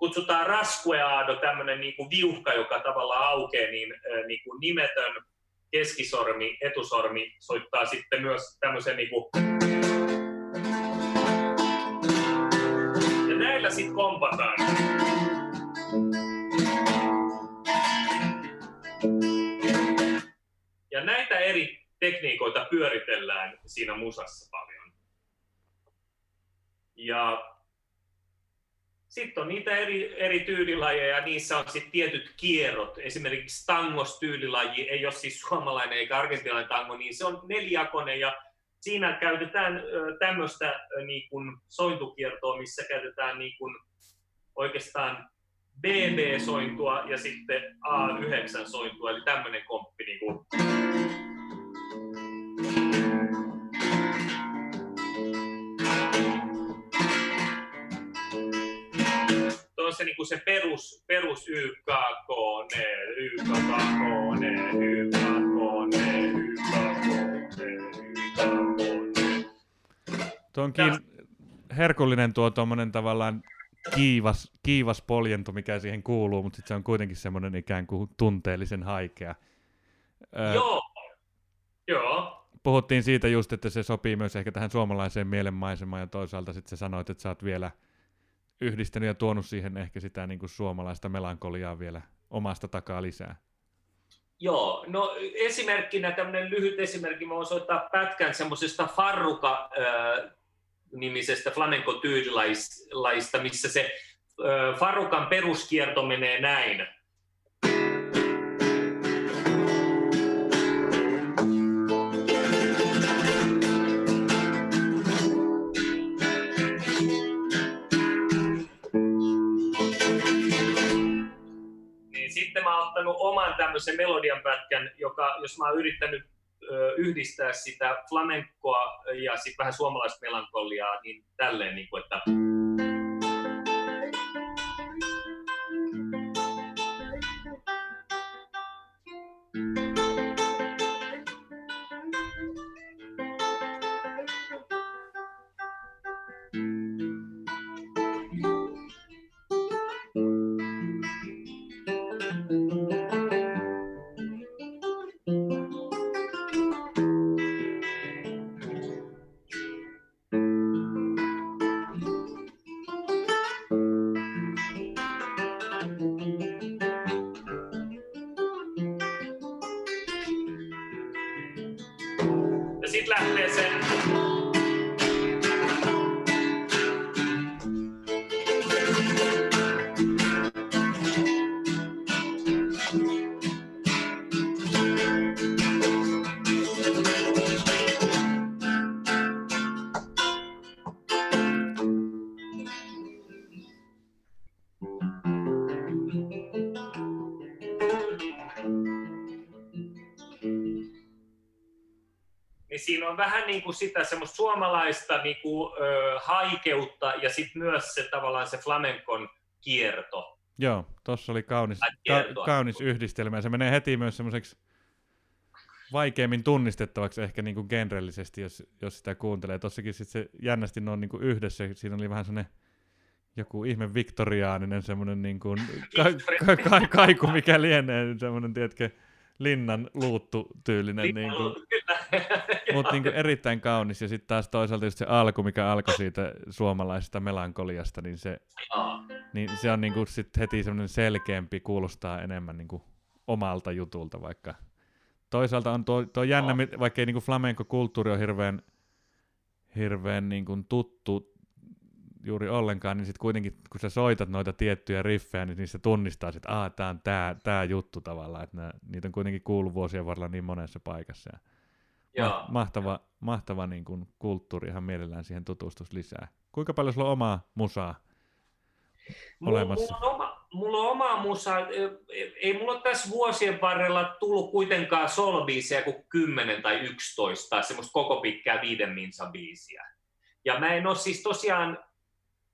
kutsutaan raskueado, tämmöinen niin kuin viuhka, joka tavallaan aukeaa, niin, niin kuin nimetön keskisormi, etusormi soittaa sitten myös tämmöisen niin kuin... Ja näillä sitten kompataan. Ja näitä eri tekniikoita pyöritellään siinä musassa paljon. Ja sitten on niitä eri, eri tyylilajeja, niissä on sitten tietyt kierrot. Esimerkiksi tangos-tyylilaji ei ole siis suomalainen eikä argentinalainen tango, niin se on nelijakoinen ja siinä käytetään tämmöistä niin kuin sointukiertoa, missä käytetään niin kuin oikeastaan BB-sointua ja sitten A9-sointua, eli tämmöinen komppi. Niin kuin se, niin kuin se perus, perus YKK, ne, YKK, ne, YKK, ne, YKK, ne, YKK, ne. Tuo on kiin... herkullinen tuo tuommoinen tavallaan kiivas, kiivas poljento, mikä siihen kuuluu, mutta sitten se on kuitenkin semmoinen ikään kuin tunteellisen haikea. Öö, Joo, Joo. Puhuttiin siitä just, että se sopii myös ehkä tähän suomalaiseen mielenmaisemaan ja toisaalta sitten sä sanoit, että sä oot vielä – yhdistänyt ja tuonut siihen ehkä sitä niin kuin suomalaista melankoliaa vielä omasta takaa lisää? Joo, no esimerkkinä tämmöinen lyhyt esimerkki, mä voin soittaa pätkän semmoisesta Farruka nimisestä flamenco-tyylilaista, missä se Farrukan peruskierto menee näin. Ottanut oman tämmöisen melodian pätkän, joka, jos mä oon yrittänyt ö, yhdistää sitä flamenkoa ja sitten vähän suomalaista melankoliaa, niin tälleen, niin kuin, että... on vähän niin kuin sitä semmoista suomalaista niin kuin, ö, haikeutta ja sitten myös se tavallaan se flamenkon kierto. Joo, tuossa oli kaunis, ka- kaunis yhdistelmä ja se menee heti myös semmoiseksi vaikeammin tunnistettavaksi ehkä niin kuin genrellisesti, jos, jos sitä kuuntelee. Tossakin sit se jännästi ne on niin kuin yhdessä, siinä oli vähän semmoinen joku ihme viktoriaaninen semmoinen niin kuin ka- ka- ka- kaiku, mikä lienee, semmoinen, tiedätkö, linnan luuttu tyylinen. Linnan niin kuin, mutta niin erittäin kaunis. Ja sitten taas toisaalta just se alku, mikä alkoi siitä suomalaisesta melankoliasta, niin se, niin se on niin kuin sit heti semmoinen selkeämpi, kuulostaa enemmän niin kuin omalta jutulta, vaikka toisaalta on tuo, tuo jännä, vaikka ei niin flamenco-kulttuuri ole hirveän, hirveän niin kuin tuttu juuri ollenkaan, niin sitten kuitenkin kun sä soitat noita tiettyjä riffejä, niin niissä tunnistaa, että aah, tämä on tämä tää juttu tavallaan, että nää, niitä on kuitenkin kuullut vuosien varrella niin monessa paikassa. Ja Ma- mahtava, mahtava niin kuin kulttuuri, ihan mielellään siihen tutustus lisää. Kuinka paljon sulla on omaa musaa olemassa? Mulla on oma, mulla on oma musa. Ei mulla ole tässä vuosien varrella tullut kuitenkaan solobiisejä kuin 10 tai 11 tai semmoista koko pitkää viiden minsa biisiä. Ja mä en ole siis tosiaan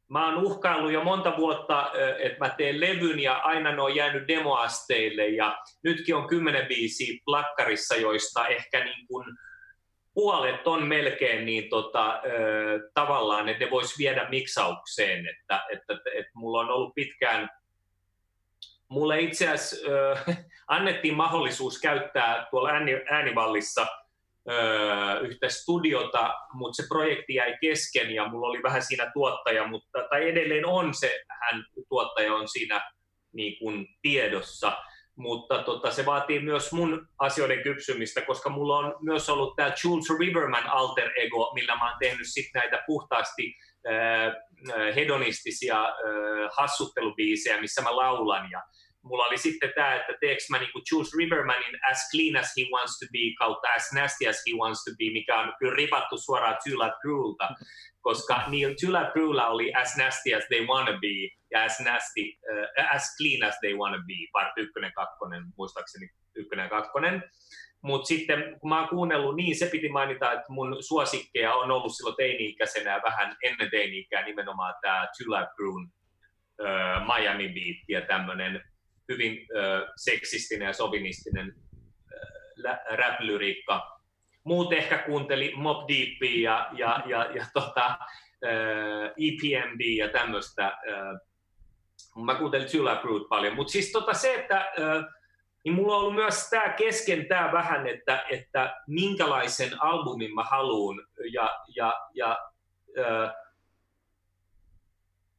mä oon uhkaillut jo monta vuotta, että mä teen levyn ja aina ne on jäänyt demoasteille ja nytkin on kymmenen biisiä plakkarissa, joista ehkä niin kuin puolet on melkein niin tota, tavallaan, että ne vois viedä miksaukseen, että, että, että, että mulla on ollut pitkään, mulle itse asiassa annettiin mahdollisuus käyttää tuolla ääni, äänivallissa yhtä studiota, mutta se projekti jäi kesken ja mulla oli vähän siinä tuottaja, mutta, tai edelleen on se, hän tuottaja on siinä niin kuin tiedossa, mutta tota, se vaatii myös mun asioiden kypsymistä, koska mulla on myös ollut tämä Jules Riverman alter ego, millä mä oon tehnyt sit näitä puhtaasti äh, hedonistisia äh, hassuttelubiisejä, missä mä laulan. Ja mulla oli sitten tämä, että teekö mä niinku Jules Rivermanin As Clean As He Wants To Be kautta As Nasty As He Wants To Be, mikä on kyllä ripattu suoraan Tula Crewlta, koska Neil Tula Crewlla oli As Nasty As They Wanna Be ja As Nasty, uh, As Clean As They Wanna Be, part ykkönen, kakkonen, muistaakseni ykkönen kakkonen. Mutta sitten kun mä oon kuunnellut, niin se piti mainita, että mun suosikkeja on ollut silloin teini-ikäisenä ja vähän ennen teini-ikää nimenomaan tämä Tula Crewn uh, Miami Beat ja tämmöinen hyvin ö, seksistinen ja sovinistinen rap-lyriikka. Muut ehkä kuunteli Mob Deepia ja, ja, ja, ja tota, EPMD ja tämmöistä. Mä kuuntelin Zula Brood paljon. Mutta siis tota se, että niin mulla on ollut myös tämä kesken tämä vähän, että, että minkälaisen albumin mä haluan ja, ja, ja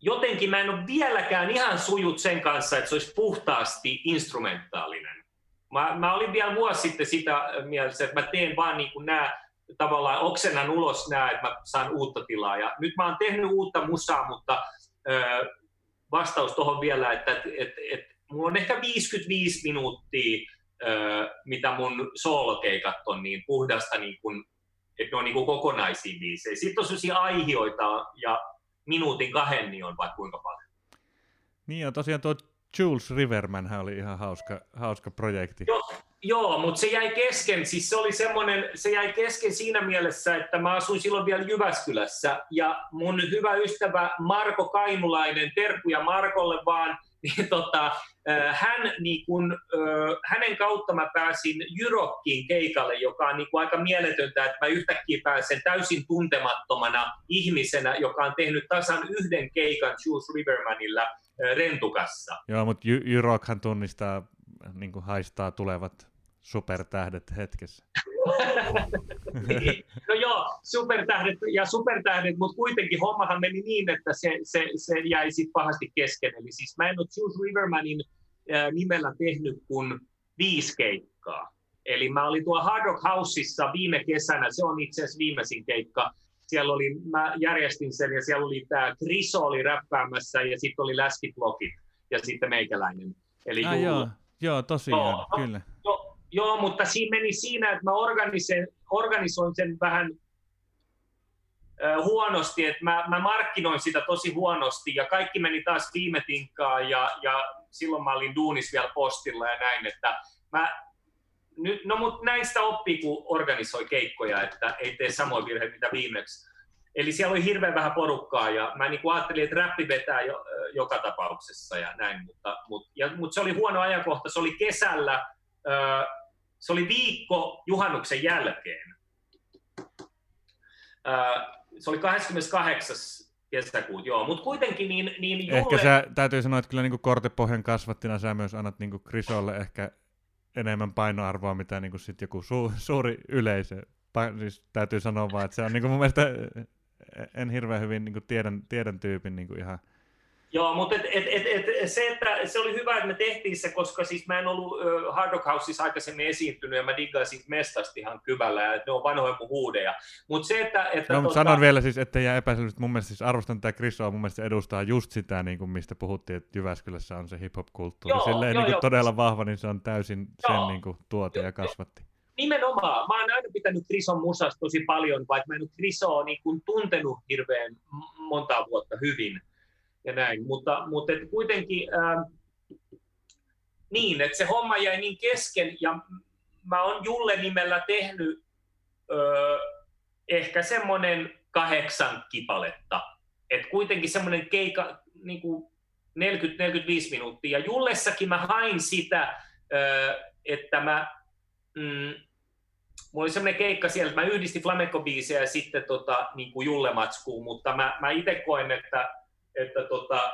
jotenkin mä en ole vieläkään ihan sujut sen kanssa, että se olisi puhtaasti instrumentaalinen. Mä, mä olin vielä vuosi sitten sitä mielessä, että mä teen vaan niin kuin nämä tavallaan oksennan ulos nämä, että mä saan uutta tilaa. Ja nyt mä oon tehnyt uutta musaa, mutta ö, vastaus tuohon vielä, että et, et, et, mulla on ehkä 55 minuuttia, ö, mitä mun soolokeikat on niin puhdasta, niin kuin, että ne on niin kuin kokonaisia biisejä. Sitten on sellaisia aihioita ja minuutin kahden niin on vaikka kuinka paljon. Niin ja tosiaan tuo Jules Riverman oli ihan hauska, hauska projekti. Joo, joo mutta se jäi kesken, siis se oli semmoinen, se jäi kesken siinä mielessä, että mä asuin silloin vielä Jyväskylässä ja mun hyvä ystävä Marko Kainulainen, terkkuja Markolle vaan, niin tota, hän, niin kun, hänen kautta mä pääsin Jyrokkiin keikalle, joka on niin kuin aika mieletöntä, että mä yhtäkkiä pääsen täysin tuntemattomana ihmisenä, joka on tehnyt tasan yhden keikan Jules Rivermanilla Rentukassa. Joo, mutta Jyrokhan tunnistaa, niin haistaa tulevat supertähdet hetkessä. niin. No joo, supertähdet ja supertähdet, mutta kuitenkin hommahan meni niin, että se, se, se jäi sitten pahasti kesken. Eli siis mä en ole Jules Rivermanin äh, nimellä tehnyt kuin viisi keikkaa. Eli mä olin tuolla Hard Rock Houseissa viime kesänä, se on itse asiassa viimeisin keikka. Siellä oli, mä järjestin sen ja siellä oli tämä Kriso oli räppäämässä ja sitten oli läskiblogit ja sitten meikäläinen. Eli ah, joo, joo, tosiaan, no, kyllä. No, Joo, mutta siinä meni siinä, että mä organisoin, organisoin sen vähän äh, huonosti, että mä, mä markkinoin sitä tosi huonosti ja kaikki meni taas viime tinkkaan ja, ja silloin mä olin duunis vielä postilla ja näin, että mä nyt, no mutta näistä oppii, kun organisoi keikkoja, että ei tee samoin virheitä mitä viimeksi. Eli siellä oli hirveän vähän porukkaa ja mä niin ajattelin, että räppi vetää jo, joka tapauksessa ja näin, mutta, mutta, ja, mutta se oli huono ajankohta, se oli kesällä, se oli viikko juhannuksen jälkeen. Se oli 28 kesäkuuta, joo, mutta kuitenkin niin, niin Julle... Ehkä sä, täytyy sanoa, että kyllä niin kortepohjan kasvattina sä myös annat niin Krisolle ehkä enemmän painoarvoa, mitä niin sit joku su, suuri yleisö. Pa, siis täytyy sanoa vaan, että se on niin mun mielestä en hirveän hyvin niin tiedän, tiedän tyypin niin ihan Joo, mutta et, et, et, et, se, että se oli hyvä, että me tehtiin se, koska siis mä en ollut uh, Hard Rock Houseissa aikaisemmin esiintynyt ja mä diggasin mestasta ihan kyvällä ja ne on vanhoja kuin huudeja. Mutta se, että... että no, tota... sanon vielä siis, että jää epäselvyys, mun mielestä siis arvostan tätä Krisoa, mun mielestä edustaa just sitä, niin kuin mistä puhuttiin, että Jyväskylässä on se hip-hop-kulttuuri. Joo, Silleen joo, niin kuin todella vahva, niin se on täysin joo, sen niin kuin tuote ja kasvatti. Nimenomaan. Mä oon aina pitänyt Krison musasta tosi paljon, vaikka mä en ole Krisoa niin kuin tuntenut hirveän monta vuotta hyvin ja näin. Mutta, mutta et kuitenkin ää, niin, että se homma jäi niin kesken ja mä oon Julle nimellä tehnyt ö, ehkä semmoinen kahdeksan kipaletta. Et kuitenkin semmoinen keika niin 40-45 minuuttia. Ja Jullessakin mä hain sitä, ö, että mä mm, mulla oli semmoinen keikka siellä, että mä yhdistin flamenco-biisejä ja sitten tota, niin kuin Julle-matskuun, mutta mä, mä itse koen, että, että tota,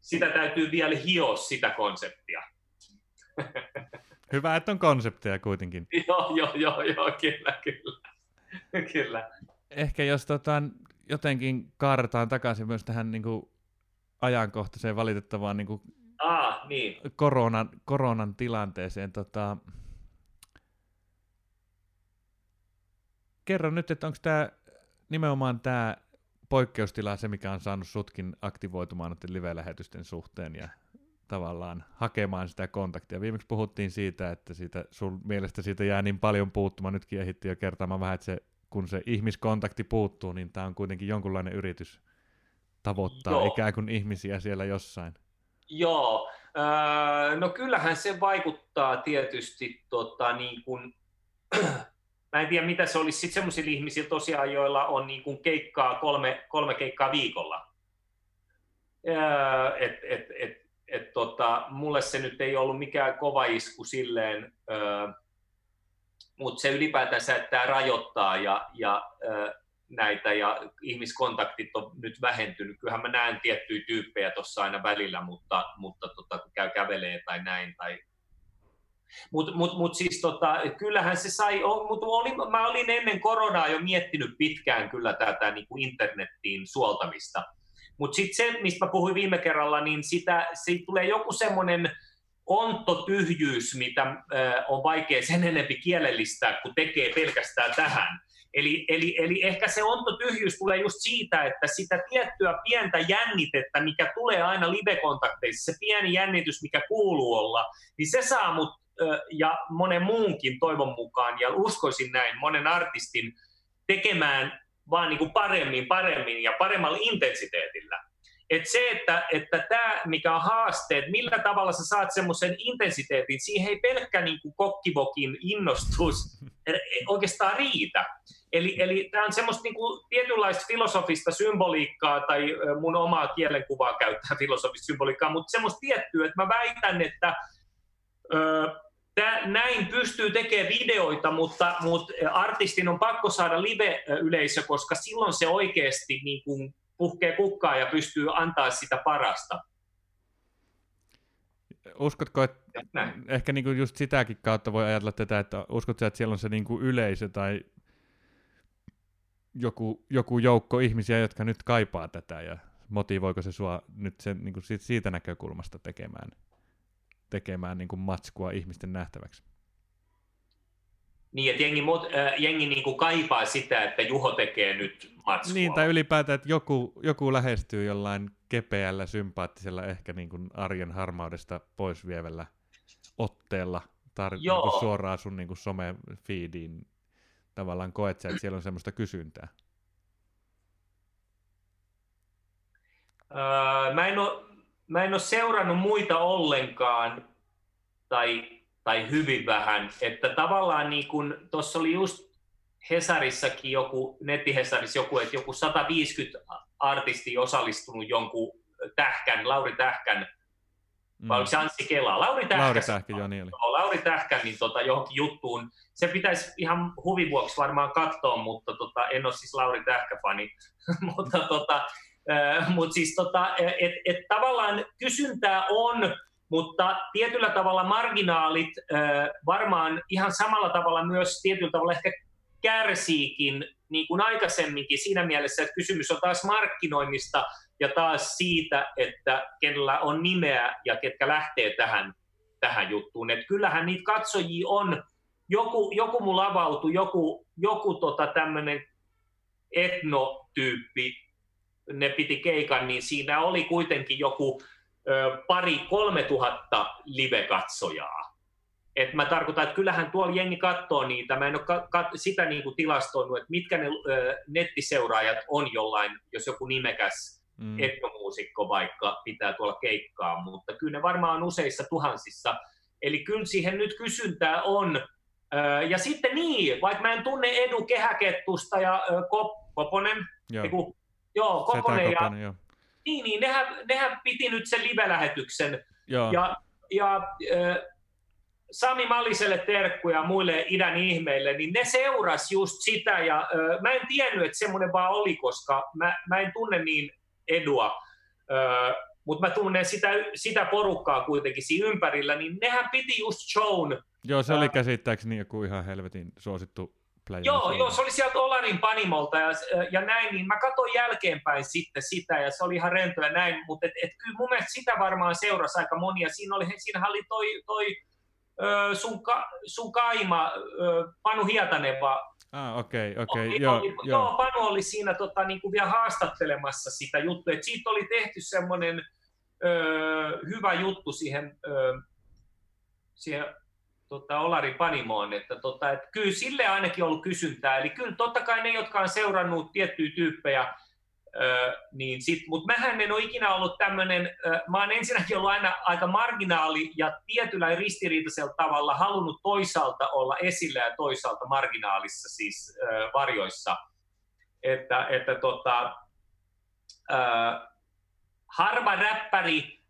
sitä täytyy vielä hioa sitä konseptia. Hyvä, että on konsepteja kuitenkin. joo, joo, joo, joo, kyllä, kyllä. kyllä. Ehkä jos tota, jotenkin kaartaan takaisin myös tähän niin kuin, ajankohtaiseen valitettavaan niin kuin, ah, niin. koronan, koronan tilanteeseen. Tota, kerro nyt, että onko tämä nimenomaan tämä poikkeustila se, mikä on saanut sutkin aktivoitumaan noiden live-lähetysten suhteen ja tavallaan hakemaan sitä kontaktia. Viimeksi puhuttiin siitä, että siitä, sun mielestä siitä jää niin paljon puuttumaan. Nytkin ehittiin jo kertaamaan vähän, että se, kun se ihmiskontakti puuttuu, niin tämä on kuitenkin jonkunlainen yritys tavoittaa Joo. ikään kuin ihmisiä siellä jossain. Joo, öö, no kyllähän se vaikuttaa tietysti tota, niin kuin, mä en tiedä mitä se olisi sitten semmoisilla ihmisillä tosiaan, joilla on niin kuin keikkaa kolme, kolme keikkaa viikolla. Et, et, et, et tota, mulle se nyt ei ollut mikään kova isku silleen, mutta se ylipäätänsä, että tämä rajoittaa ja, ja näitä ja ihmiskontaktit on nyt vähentynyt. Kyllähän mä näen tiettyjä tyyppejä tuossa aina välillä, mutta, mutta tota, kun käy kävelee tai näin tai mutta mut, mut siis tota, kyllähän se sai, mutta olin, mä olin ennen koronaa jo miettinyt pitkään kyllä tätä niin kuin internettiin suoltamista. Mutta sitten se, mistä mä puhuin viime kerralla, niin sitä, siitä tulee joku semmoinen onttotyhjyys, mitä äh, on vaikea sen enempi kielellistää, kun tekee pelkästään tähän. Eli, eli, eli ehkä se ontotyhjyys tulee just siitä, että sitä tiettyä pientä jännitettä, mikä tulee aina live-kontakteissa, se pieni jännitys, mikä kuuluu olla, niin se saa mut ja monen muunkin toivon mukaan, ja uskoisin näin, monen artistin tekemään vaan niin kuin paremmin, paremmin ja paremmalla intensiteetillä. Et se, että, että tämä, mikä on haaste, että millä tavalla sä saat semmoisen intensiteetin, siihen ei pelkkä niin kuin kokkivokin innostus oikeastaan riitä. Eli, eli tämä on semmoista niin kuin tietynlaista filosofista symboliikkaa, tai mun omaa kielenkuvaa käyttää filosofista symboliikkaa, mutta semmoista tiettyä, että mä väitän, että Tää, näin pystyy tekemään videoita, mutta, mutta artistin on pakko saada live-yleisö, koska silloin se oikeasti niin kuin puhkee kukkaa ja pystyy antaa sitä parasta. Uskotko, että Näin. ehkä niin kuin just sitäkin kautta voi ajatella tätä, että uskotko että siellä on se niin kuin yleisö tai joku, joku joukko ihmisiä, jotka nyt kaipaa tätä ja motivoiko se sua nyt sen, niin kuin siitä näkökulmasta tekemään? Tekemään niin kuin matskua ihmisten nähtäväksi. Niin, että jengi, äh, jengi niin kuin kaipaa sitä, että Juho tekee nyt matskua. Niin, tai ylipäätään, että joku, joku lähestyy jollain kepeällä, sympaattisella, ehkä niin kuin arjen harmaudesta pois vievällä otteella tar- niin kuin suoraan sun niin kuin some-feediin. Tavallaan koet sä, että siellä on semmoista kysyntää? Öö, mä en ole mä en ole seurannut muita ollenkaan tai, tai hyvin vähän. Että tavallaan niin kun tuossa oli just Hesarissakin joku, nettihesarissa joku, että joku 150 artisti osallistunut jonkun Tähkän, Lauri Tähkän, mm. vai oliko se Anssi Kela? Lauri Tähkän, Lauri Tähkän jo niin oli. Lauri Tähkän niin tota, johonkin juttuun. Se pitäisi ihan huvin vuoksi varmaan katsoa, mutta tota, en ole siis Lauri Tähkä-fani. mutta tota, mutta siis tota, et, et tavallaan kysyntää on, mutta tietyllä tavalla marginaalit varmaan ihan samalla tavalla myös tietyllä tavalla ehkä kärsiikin niin kuin aikaisemminkin siinä mielessä, että kysymys on taas markkinoinnista ja taas siitä, että kenellä on nimeä ja ketkä lähtee tähän, tähän juttuun. Et kyllähän niitä katsojia on, joku, joku mulla avautui, joku, joku tota tämmöinen etnotyyppi, ne piti keikan, niin siinä oli kuitenkin joku ö, pari kolme tuhatta live-katsojaa. Et mä tarkoitan, että kyllähän tuolla jengi katsoo niitä. Mä en ole ka- ka- sitä niin kuin tilastoinut, että mitkä ne ö, nettiseuraajat on jollain, jos joku nimekäs mm. etnomuusikko vaikka pitää tuolla keikkaa, mutta kyllä ne varmaan on useissa tuhansissa. Eli kyllä siihen nyt kysyntää on. Ö, ja sitten niin, vaikka mä en tunne Edu Kehäkettusta ja ö, Kop- Koponen, Joo. Joo, Koponen ja... Koponen, joo. Niin, niin nehän, nehän piti nyt sen live-lähetyksen. Joo. Ja, ja äh, Sami Maliselle terkkuja muille idän ihmeille, niin ne seuras just sitä, ja ö, mä en tiennyt, että semmoinen vaan oli, koska mä, mä en tunne niin edua, ö, mutta mä tunnen sitä, sitä porukkaa kuitenkin siinä ympärillä, niin nehän piti just shown. Joo, se oli käsittääkseni joku ihan helvetin suosittu playa. Joo, joo, se oli sieltä Olarin Panimolta ja, ja näin, niin mä katsoin jälkeenpäin sitten sitä ja se oli ihan rento ja näin, mutta et, et kyllä mun mielestä sitä varmaan seurasi aika monia. Siinä oli, siinä oli toi, toi ö, sun, ka, sun kaima, ö, Panu Hietaneva, Ah, okei, okay, okei, okay, joo, joo. joo. Panu oli siinä tota, niin kuin vielä haastattelemassa sitä juttua, että siitä oli tehty semmoinen hyvä juttu siihen, ö, siihen tota, Olari Panimoon, että, tota, että kyllä sille ainakin ollut kysyntää. Eli kyllä totta kai ne, jotka on seurannut tiettyjä tyyppejä, niin sit, mutta mähän en ole ikinä ollut tämmöinen, mä oon ensinnäkin ollut aina aika marginaali ja tietyllä ristiriitaisella tavalla halunnut toisaalta olla esillä ja toisaalta marginaalissa siis varjoissa. Että, että tota, harva räppäri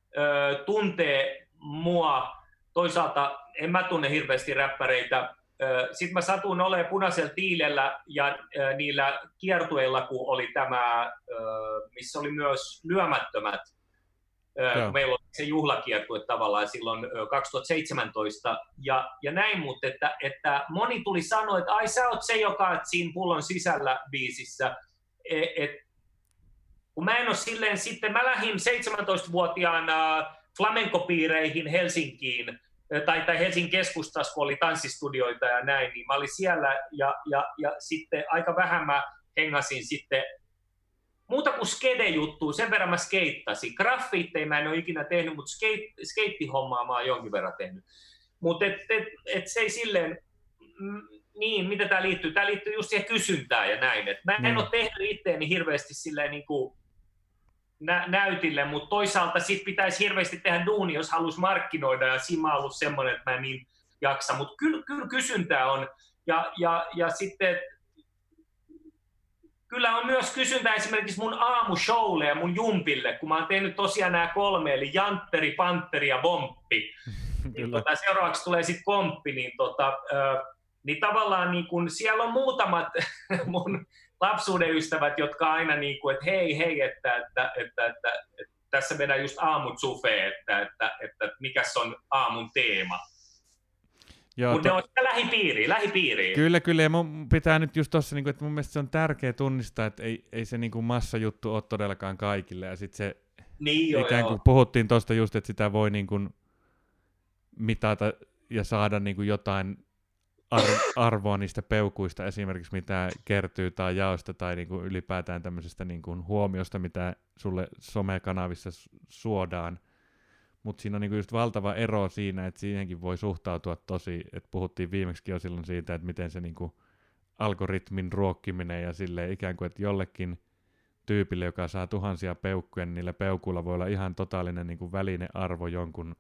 tuntee mua toisaalta en mä tunne hirveästi räppäreitä. Sitten mä satun olemaan punaisella tiilellä ja niillä kiertueilla, kun oli tämä, missä oli myös lyömättömät. Joo. Meillä oli se juhlakiertue tavallaan silloin 2017 ja, ja näin, mutta että, että moni tuli sanoa, että ai sä oot se, joka oot siinä pullon sisällä biisissä. Et, et, kun mä en ole silleen sitten, mä lähdin 17-vuotiaana flamenkopiireihin Helsinkiin tai, tai Helsingin keskustassa, kun oli tanssistudioita ja näin, niin mä olin siellä ja, ja, ja sitten aika vähän mä hengasin sitten muuta kuin skede-juttu, sen verran mä skeittasin. Graffiitteja mä en ole ikinä tehnyt, mutta skate, skeittihommaa mä oon jonkin verran tehnyt. Mutta et, et, et se ei silleen, mm, niin, mitä tämä liittyy? Tämä liittyy just siihen kysyntään ja näin. Et mä en mm. ole tehnyt itteeni hirveästi silleen niin kuin nä- näytille, mutta toisaalta sit pitäisi hirveästi tehdä duuni, jos haluaisi markkinoida, ja siinä on ollut semmoinen, että mä en niin jaksa, mutta kyllä, kyllä kysyntää on, ja, ja, ja sitten kyllä on myös kysyntä esimerkiksi mun aamushowlle ja mun jumpille, kun mä oon tehnyt tosiaan nämä kolme, eli Jantteri, Panteri ja Bomppi. Niin tota, seuraavaksi tulee sitten komppi, niin, tota, äh, niin tavallaan niin kun siellä on muutamat mun lapsuuden ystävät, jotka aina niin kuin, että hei, hei, että, että, että, että, että tässä vedän just aamut sufee, että, että, että, että mikä on aamun teema. Mutta to... ne on sitä lähipiiriä, lähipiiriä. Kyllä, kyllä, ja mun pitää nyt just tuossa, niin että mun mielestä se on tärkeä tunnistaa, että ei, ei se niin kuin massajuttu ole todellakaan kaikille, ja sitten se niin jo, ikään kuin joo. puhuttiin tuosta just, että sitä voi niin kuin mitata ja saada niin kuin jotain ar- arvoa niistä peukuista esimerkiksi, mitä kertyy tai jaosta tai niin kuin ylipäätään tämmöisestä niin kuin huomiosta, mitä sulle somekanavissa suodaan. Mutta siinä on niin kuin just valtava ero siinä, että siihenkin voi suhtautua tosi, että puhuttiin viimeksi jo silloin siitä, että miten se niin kuin algoritmin ruokkiminen ja sille ikään kuin, että jollekin tyypille, joka saa tuhansia peukkuja, niin niillä peukuilla voi olla ihan totaalinen niin kuin välinearvo jonkun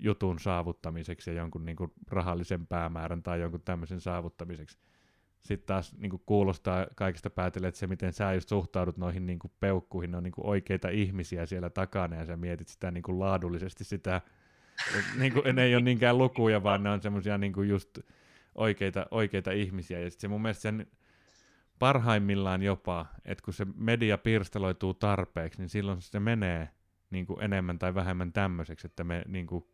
jutun saavuttamiseksi ja jonkun niin kuin rahallisen päämäärän tai jonkun tämmöisen saavuttamiseksi. Sitten taas niin kuin kuulostaa kaikista päätellä, että se miten sä just suhtaudut noihin niin kuin peukkuihin, ne on niin kuin oikeita ihmisiä siellä takana ja sä mietit sitä niin kuin laadullisesti sitä, niin kuin, ne ei ole niinkään lukuja, vaan ne on semmoisia niin just oikeita, oikeita ihmisiä. Ja sitten se mun mielestä sen parhaimmillaan jopa, että kun se media pirstaloituu tarpeeksi, niin silloin se menee niin kuin enemmän tai vähemmän tämmöiseksi, että me niin kuin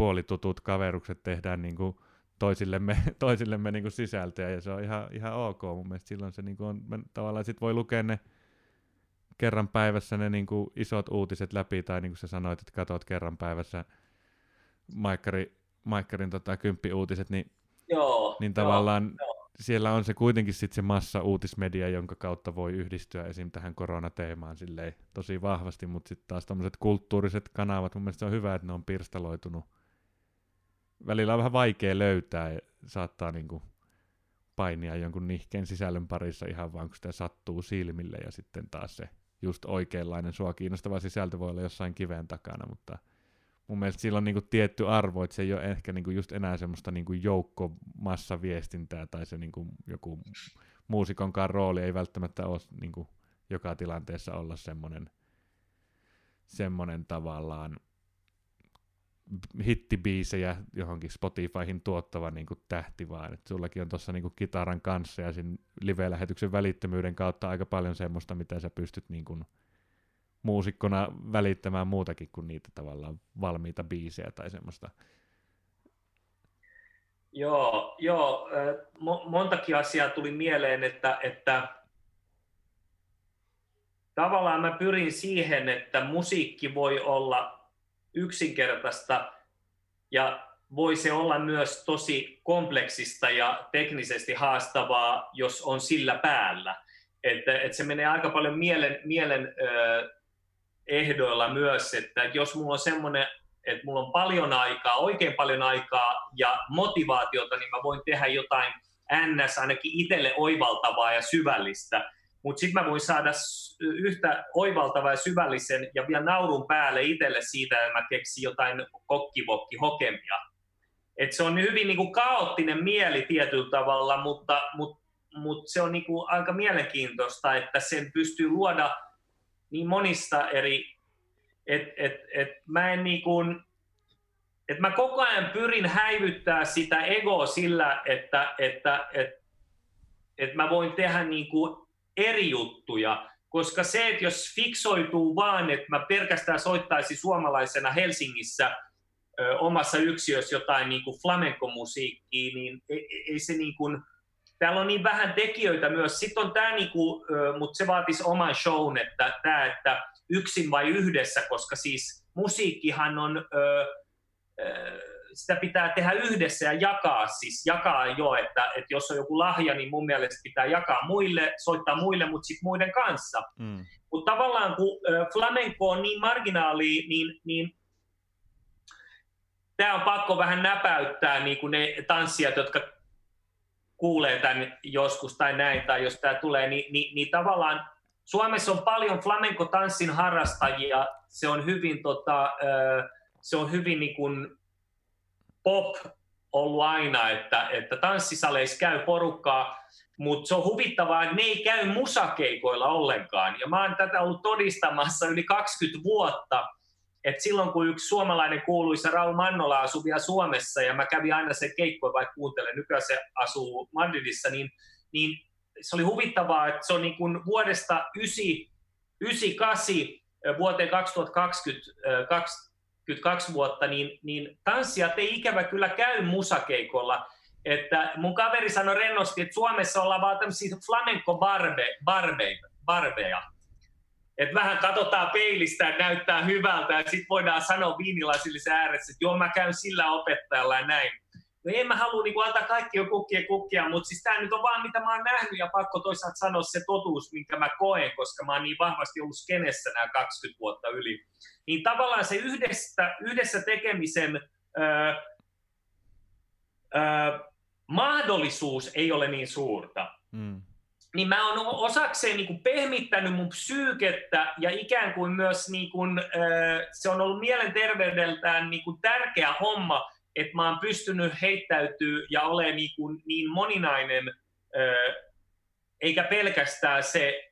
puolitutut kaverukset tehdään niin kuin toisillemme, toisillemme niin kuin sisältöä, ja se on ihan, ihan ok mun mielestä. Silloin se niin kuin on, tavallaan sit voi lukea ne kerran päivässä ne niin kuin isot uutiset läpi, tai niin kuin sä sanoit, että katot kerran päivässä Maikkari, Maikkarin tota, kymppiuutiset, niin, joo, niin tavallaan joo, joo. siellä on se kuitenkin sit se massa uutismedia, jonka kautta voi yhdistyä esim. tähän koronateemaan silleen tosi vahvasti, mutta sitten taas tämmöiset kulttuuriset kanavat, mun mielestä se on hyvä, että ne on pirstaloitunut välillä on vähän vaikea löytää ja saattaa niin kuin painia jonkun nihkeen sisällön parissa ihan vaan kun sitä sattuu silmille ja sitten taas se just oikeanlainen sua kiinnostava sisältö voi olla jossain kiven takana, mutta mun mielestä sillä on kuin tietty arvo, että se ei ole ehkä niin kuin just enää semmoista niin kuin joukkomassaviestintää tai se niin kuin joku muusikonkaan rooli ei välttämättä ole niin kuin joka tilanteessa olla semmoinen, semmoinen tavallaan hittibiisejä johonkin Spotifyhin tuottava niin kuin tähti, vaan että sullakin on tuossa niin kitaran kanssa ja siinä live-lähetyksen välittömyyden kautta aika paljon semmoista, mitä sä pystyt niin kuin muusikkona välittämään muutakin kuin niitä tavallaan valmiita biisejä tai semmoista. Joo, joo montakin asiaa tuli mieleen, että, että tavallaan mä pyrin siihen, että musiikki voi olla yksinkertaista ja voi se olla myös tosi kompleksista ja teknisesti haastavaa, jos on sillä päällä. Että, että se menee aika paljon mielen, mielen ö, ehdoilla myös, että jos mulla on semmoinen, että mulla on paljon aikaa, oikein paljon aikaa ja motivaatiota, niin mä voin tehdä jotain ns. ainakin itselle oivaltavaa ja syvällistä. Mutta sitten mä voin saada yhtä oivaltavaa ja syvällisen ja vielä naurun päälle itselle siitä, että mä keksin jotain kokkivokki hokemia. Et se on hyvin niinku kaoottinen mieli tietyllä tavalla, mutta, mutta, mutta se on niinku aika mielenkiintoista, että sen pystyy luoda niin monista eri, että et, et mä en niin kuin, että mä koko ajan pyrin häivyttää sitä egoa sillä, että, että, että, että mä voin tehdä niin kuin eri juttuja, koska se, että jos fiksoituu vaan, että mä pelkästään soittaisin suomalaisena Helsingissä ö, omassa yksiössä jotain niin kuin flamenco-musiikkia, niin ei, ei se niin kuin, täällä on niin vähän tekijöitä myös. Sitten on tämä, niinku, mutta se vaatisi oman shown, että tämä, että yksin vai yhdessä, koska siis musiikkihan on, ö, ö, sitä pitää tehdä yhdessä ja jakaa, siis jakaa jo, että, että jos on joku lahja, niin mun mielestä pitää jakaa muille, soittaa muille, mutta sitten muiden kanssa. Mm. Mutta tavallaan kun flamenco on niin marginaali, niin, niin tämä on pakko vähän näpäyttää niin kuin ne tanssijat, jotka kuulee tämän joskus tai näin, tai jos tämä tulee, niin, niin, niin tavallaan Suomessa on paljon flamenco-tanssin harrastajia, se on hyvin, tota, se on hyvin niin kuin pop ollut aina, että, että tanssisaleissa käy porukkaa, mutta se on huvittavaa, että ne ei käy musakeikoilla ollenkaan. Ja mä oon tätä ollut todistamassa yli 20 vuotta, et silloin kun yksi suomalainen kuuluisa Raul Mannola asui vielä Suomessa ja mä kävin aina se keikko, vaikka kuuntelen, nykyään se asuu Madridissa, niin, niin se oli huvittavaa, että se on niin kuin vuodesta 98 vuoteen 2020, 22 vuotta, niin, niin tanssijat ei ikävä kyllä käy musakeikolla. Että mun kaveri sanoi rennosti, että Suomessa ollaan vaan tämmöisiä flamenco barbe, että vähän katsotaan peilistä ja näyttää hyvältä ja sitten voidaan sanoa viinilasillisen ääressä, että joo mä käyn sillä opettajalla ja näin. No en mä halua niin antaa kaikki jo kukkia kukkia, mutta siis tämä nyt on vaan mitä mä oon nähnyt ja pakko toisaalta sanoa se totuus, minkä mä koen, koska mä oon niin vahvasti ollut skenessä nämä 20 vuotta yli. Niin tavallaan se yhdessä, yhdessä tekemisen öö, öö, mahdollisuus ei ole niin suurta. Mm niin mä oon osakseen niin kuin pehmittänyt mun psyykettä ja ikään kuin myös niin kuin, se on ollut mielenterveydeltään niin kuin tärkeä homma, että mä oon pystynyt heittäytyy ja ole niin, kuin niin moninainen, eikä pelkästään se,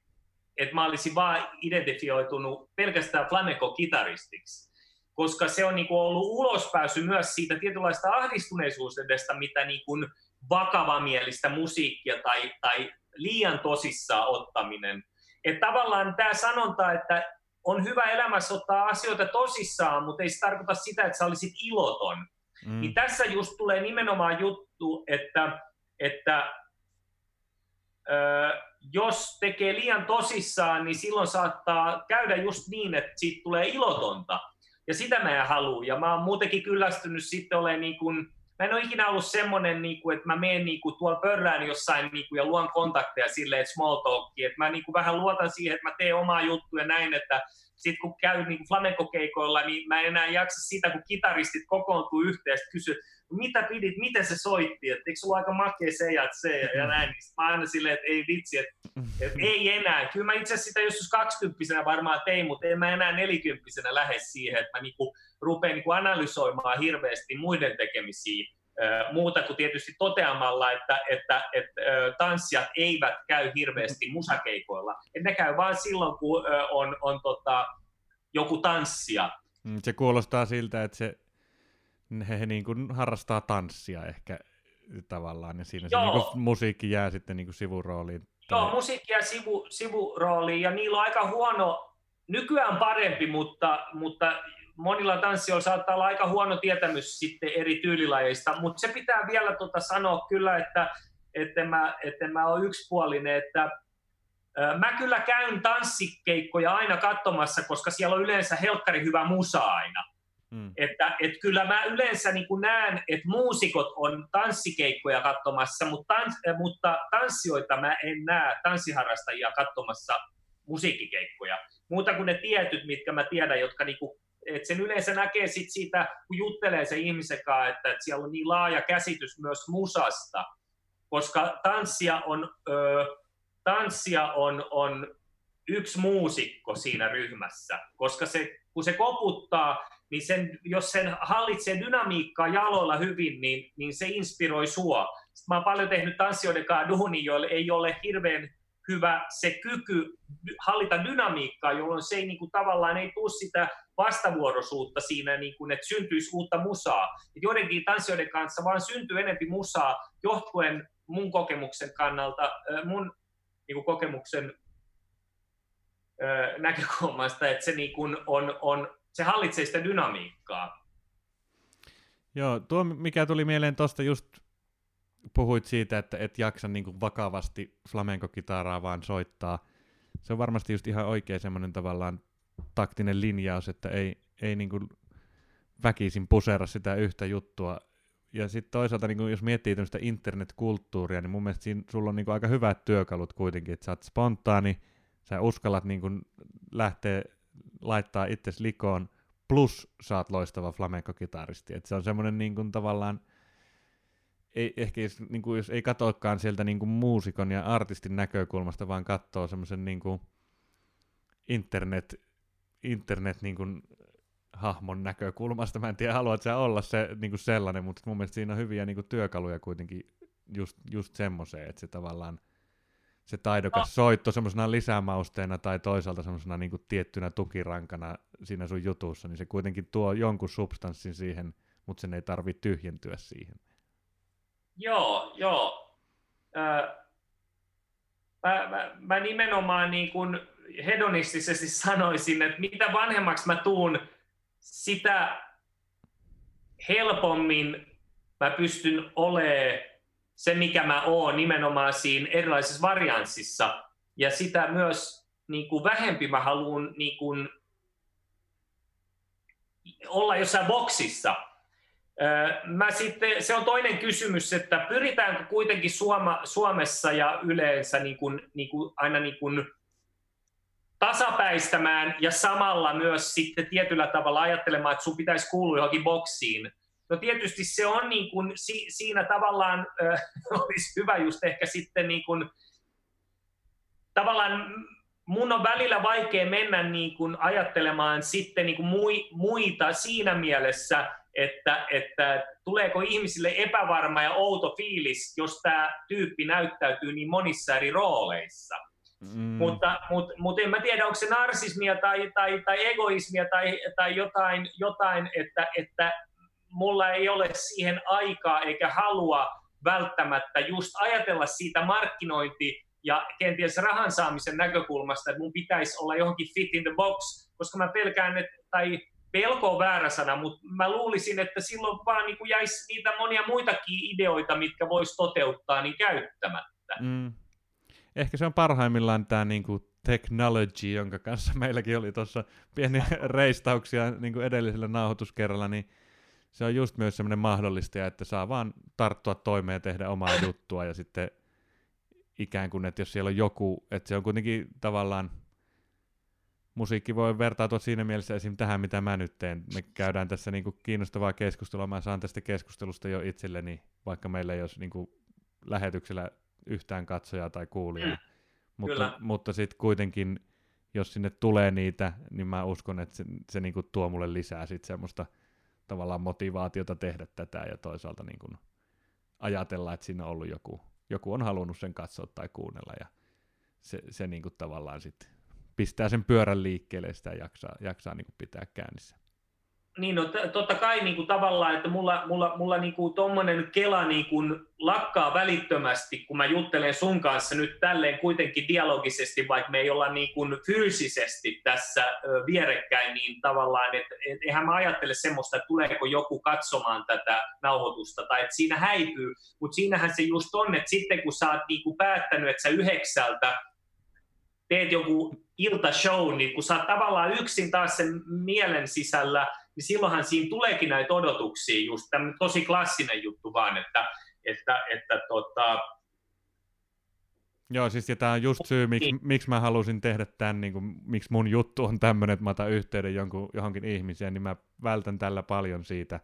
että mä olisin vaan identifioitunut pelkästään flamenco-kitaristiksi. Koska se on niin kuin ollut ulospääsy myös siitä tietynlaista ahdistuneisuudesta, mitä niin kuin vakavamielistä musiikkia tai, tai liian tosissaan ottaminen. Että tavallaan tämä sanonta, että on hyvä elämässä ottaa asioita tosissaan, mutta ei se tarkoita sitä, että sä olisit iloton. Mm. Niin tässä just tulee nimenomaan juttu, että, että ö, jos tekee liian tosissaan, niin silloin saattaa käydä just niin, että siitä tulee ilotonta. Ja sitä mä en halua. Ja mä oon muutenkin kyllästynyt sitten olemaan niin kuin, mä en ole ikinä ollut semmoinen, niin kuin, että mä menen niin kuin, tuolla pörrään jossain niin kuin, ja luon kontakteja silleen, että small talkia, että mä niin kuin, vähän luotan siihen, että mä teen omaa juttuja näin, että sitten kun käy niin flamenco-keikoilla, niin mä en enää jaksa sitä, kun kitaristit kokoontuu yhteen kysyy, mitä pidit, miten se soitti, että eikö sulla aika makea se ja se ja mm-hmm. näin. Niin mä aina silleen, että ei vitsi, että, että ei enää. Kyllä mä itse asiassa sitä joskus kaksikymppisenä varmaan tein, mutta en mä enää nelikymppisenä lähde siihen, että mä niinku rupean niinku analysoimaan hirveästi muiden tekemisiä muuta kuin tietysti toteamalla, että, että, että tanssijat eivät käy hirveästi musakeikoilla. Että ne käy vain silloin, kun on, on tota, joku tanssia. Mm, se kuulostaa siltä, että se he niin kuin harrastaa tanssia ehkä tavallaan, ja siinä Joo. se niin kuin, musiikki jää sitten niin kuin sivurooliin. Tai... Joo, musiikki jää sivu, sivurooliin, ja niillä on aika huono, nykyään parempi, mutta, mutta monilla tanssijoilla saattaa olla aika huono tietämys sitten eri tyylilajeista, mutta se pitää vielä tota sanoa kyllä, että että mä, että mä ole yksipuolinen, että Mä kyllä käyn tanssikeikkoja aina katsomassa, koska siellä on yleensä helkkari hyvä musa aina. Mm. Että, et kyllä mä yleensä niin näen, että muusikot on tanssikeikkoja katsomassa, mutta, tans, mutta tanssijoita mä en näe tanssiharrastajia katsomassa musiikkikeikkoja. Muuta kuin ne tietyt, mitkä mä tiedän, jotka niinku, et sen yleensä näkee sit siitä, kun juttelee se ihmisen kanssa, että, että siellä on niin laaja käsitys myös musasta, koska tanssia on, ö, tanssia on, on yksi muusikko siinä ryhmässä, koska se, kun se koputtaa, niin sen, jos sen hallitsee dynamiikkaa jaloilla hyvin, niin, niin se inspiroi sua. Sitten mä oon paljon tehnyt tanssijoiden kanssa duuni, joille ei ole hirveän hyvä se kyky hallita dynamiikkaa, jolloin se ei niin kuin, tavallaan ei tule sitä vastavuoroisuutta siinä, niin kuin, että syntyisi uutta musaa. Et joidenkin tanssijoiden kanssa vaan syntyy enempi musaa johtuen mun kokemuksen kannalta, mun niin kuin kokemuksen näkökulmasta, että se niin kuin on, on, se hallitsee sitä dynamiikkaa. Joo, tuo mikä tuli mieleen tuosta just puhuit siitä, että et jaksa niin vakavasti flamenco-kitaraa vaan soittaa. Se on varmasti just ihan oikein semmoinen tavallaan taktinen linjaus, että ei, ei niin väkisin pusera sitä yhtä juttua. Ja sitten toisaalta, niin kuin jos miettii tämmöistä internetkulttuuria, niin mun mielestä siinä sulla on niin aika hyvät työkalut kuitenkin, että sä oot spontaani, sä uskallat niin lähteä laittaa itsesi likoon, plus saat loistava flamenco-kitaristi. Et se on semmoinen niin kuin tavallaan, ei, ehkä jos, niin kuin, jos ei katsokaan sieltä niin kuin muusikon ja artistin näkökulmasta, vaan katsoo semmoisen niin internet, internet niin kuin hahmon näkökulmasta. Mä en tiedä, haluat sä olla se, niin kuin sellainen, mutta mun mielestä siinä on hyviä niin kuin työkaluja kuitenkin just, just semmoiseen, että se tavallaan se taidokas no. soitto semmoisena lisämausteena tai toisaalta semmoisena niin tiettynä tukirankana siinä sun jutussa, niin se kuitenkin tuo jonkun substanssin siihen, mutta sen ei tarvitse tyhjentyä siihen. Joo, joo. Äh, mä, mä, mä nimenomaan niin kuin hedonistisesti sanoisin, että mitä vanhemmaksi mä tuun, sitä helpommin mä pystyn olemaan se, mikä mä oon nimenomaan siinä erilaisissa varianssissa. Ja sitä myös niin kuin vähempi mä haluan niin kuin, olla jossain boksissa. Mä sitten, se on toinen kysymys, että pyritäänkö kuitenkin Suoma, Suomessa ja yleensä niin kuin, niin kuin, aina niin kuin tasapäistämään ja samalla myös sitten tietyllä tavalla ajattelemaan, että sun pitäisi kuulua johonkin boksiin. No tietysti se on niin kuin, si, siinä tavallaan äh, olisi hyvä just ehkä sitten niin kuin, tavallaan mun on välillä vaikea mennä niin kuin ajattelemaan sitten niin kuin muita siinä mielessä, että, että tuleeko ihmisille epävarma ja outo fiilis, jos tämä tyyppi näyttäytyy niin monissa eri rooleissa. Mm. Mutta, mutta, mutta en mä tiedä, onko se narsismia tai, tai, tai egoismia tai, tai jotain, jotain että, että mulla ei ole siihen aikaa eikä halua välttämättä just ajatella siitä markkinointi- ja kenties rahan saamisen näkökulmasta, että mun pitäisi olla johonkin fit in the box, koska mä pelkään, että, tai pelko on väärä sana, mutta mä luulisin, että silloin vaan niin kuin jäisi niitä monia muitakin ideoita, mitkä vois toteuttaa, niin käyttämättä. Mm. Ehkä se on parhaimmillaan tämä niin kuin technology, jonka kanssa meilläkin oli tuossa pieniä reistauksia niin kuin edellisellä nauhoituskerralla, niin se on just myös semmoinen mahdollistaja, että saa vaan tarttua toimeen ja tehdä omaa juttua ja sitten ikään kuin, että jos siellä on joku, että se on kuitenkin tavallaan, musiikki voi vertautua siinä mielessä esim. tähän, mitä mä nyt teen. Me käydään tässä niin kuin kiinnostavaa keskustelua, mä saan tästä keskustelusta jo itselleni, vaikka meillä ei olisi niin kuin lähetyksellä yhtään katsojaa tai kuulijaa. Mm. Mutta, mutta sitten kuitenkin, jos sinne tulee niitä, niin mä uskon, että se, se niin kuin tuo mulle lisää sit semmoista – tavallaan motivaatiota tehdä tätä ja toisaalta niin kuin ajatella, että siinä on ollut joku, joku on halunnut sen katsoa tai kuunnella ja se, se niin kuin tavallaan sitten pistää sen pyörän liikkeelle ja sitä jaksaa, jaksaa niin kuin pitää käynnissä. Niin no, t- totta kai niin kuin tavallaan, että mulla, mulla, mulla niin kuin tommonen kela niin kuin lakkaa välittömästi, kun mä juttelen sun kanssa nyt tälleen kuitenkin dialogisesti, vaikka me ei olla niin kuin fyysisesti tässä vierekkäin, niin tavallaan, että et, eihän mä ajattele semmoista, että tuleeko joku katsomaan tätä nauhoitusta, tai että siinä häipyy, mutta siinähän se just on, että sitten kun sä oot niin kuin päättänyt, että sä yhdeksältä teet joku iltashow, niin kun sä oot tavallaan yksin taas sen mielen sisällä, niin silloinhan siinä tuleekin näitä odotuksia, just tämmöinen tosi klassinen juttu vaan, että, että, että tota, Joo, siis ja tämä on just syy, miksi, niin. miksi mä halusin tehdä tämän, niin kuin, miksi mun juttu on tämmöinen, että mä otan yhteyden jonkun, johonkin ihmiseen, niin mä vältän tällä paljon siitä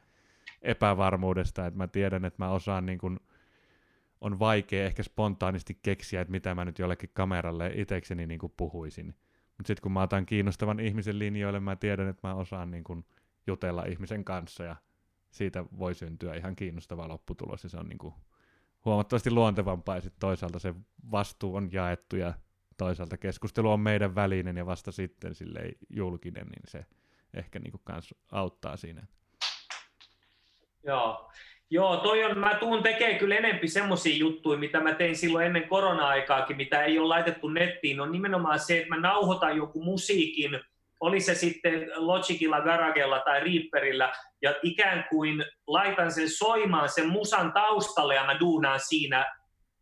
epävarmuudesta, että mä tiedän, että mä osaan niin kuin, on vaikea ehkä spontaanisti keksiä, että mitä mä nyt jollekin kameralle itsekseni niin kuin puhuisin. Mutta sitten kun mä otan kiinnostavan ihmisen linjoille, mä tiedän, että mä osaan niin kuin jutella ihmisen kanssa ja siitä voi syntyä ihan kiinnostava lopputulos ja se on niin kuin huomattavasti luontevampaa ja sitten toisaalta se vastuu on jaettu ja toisaalta keskustelu on meidän välinen ja vasta sitten sille julkinen, niin se ehkä niin kuin kans auttaa siinä. Joo. Joo, toi on, mä tuun tekemään kyllä enempi semmoisia juttuja, mitä mä tein silloin ennen korona-aikaakin, mitä ei ole laitettu nettiin, on nimenomaan se, että mä nauhoitan joku musiikin, oli se sitten Logicilla, Garagella tai Reaperillä, ja ikään kuin laitan sen soimaan sen musan taustalle, ja mä duunaan siinä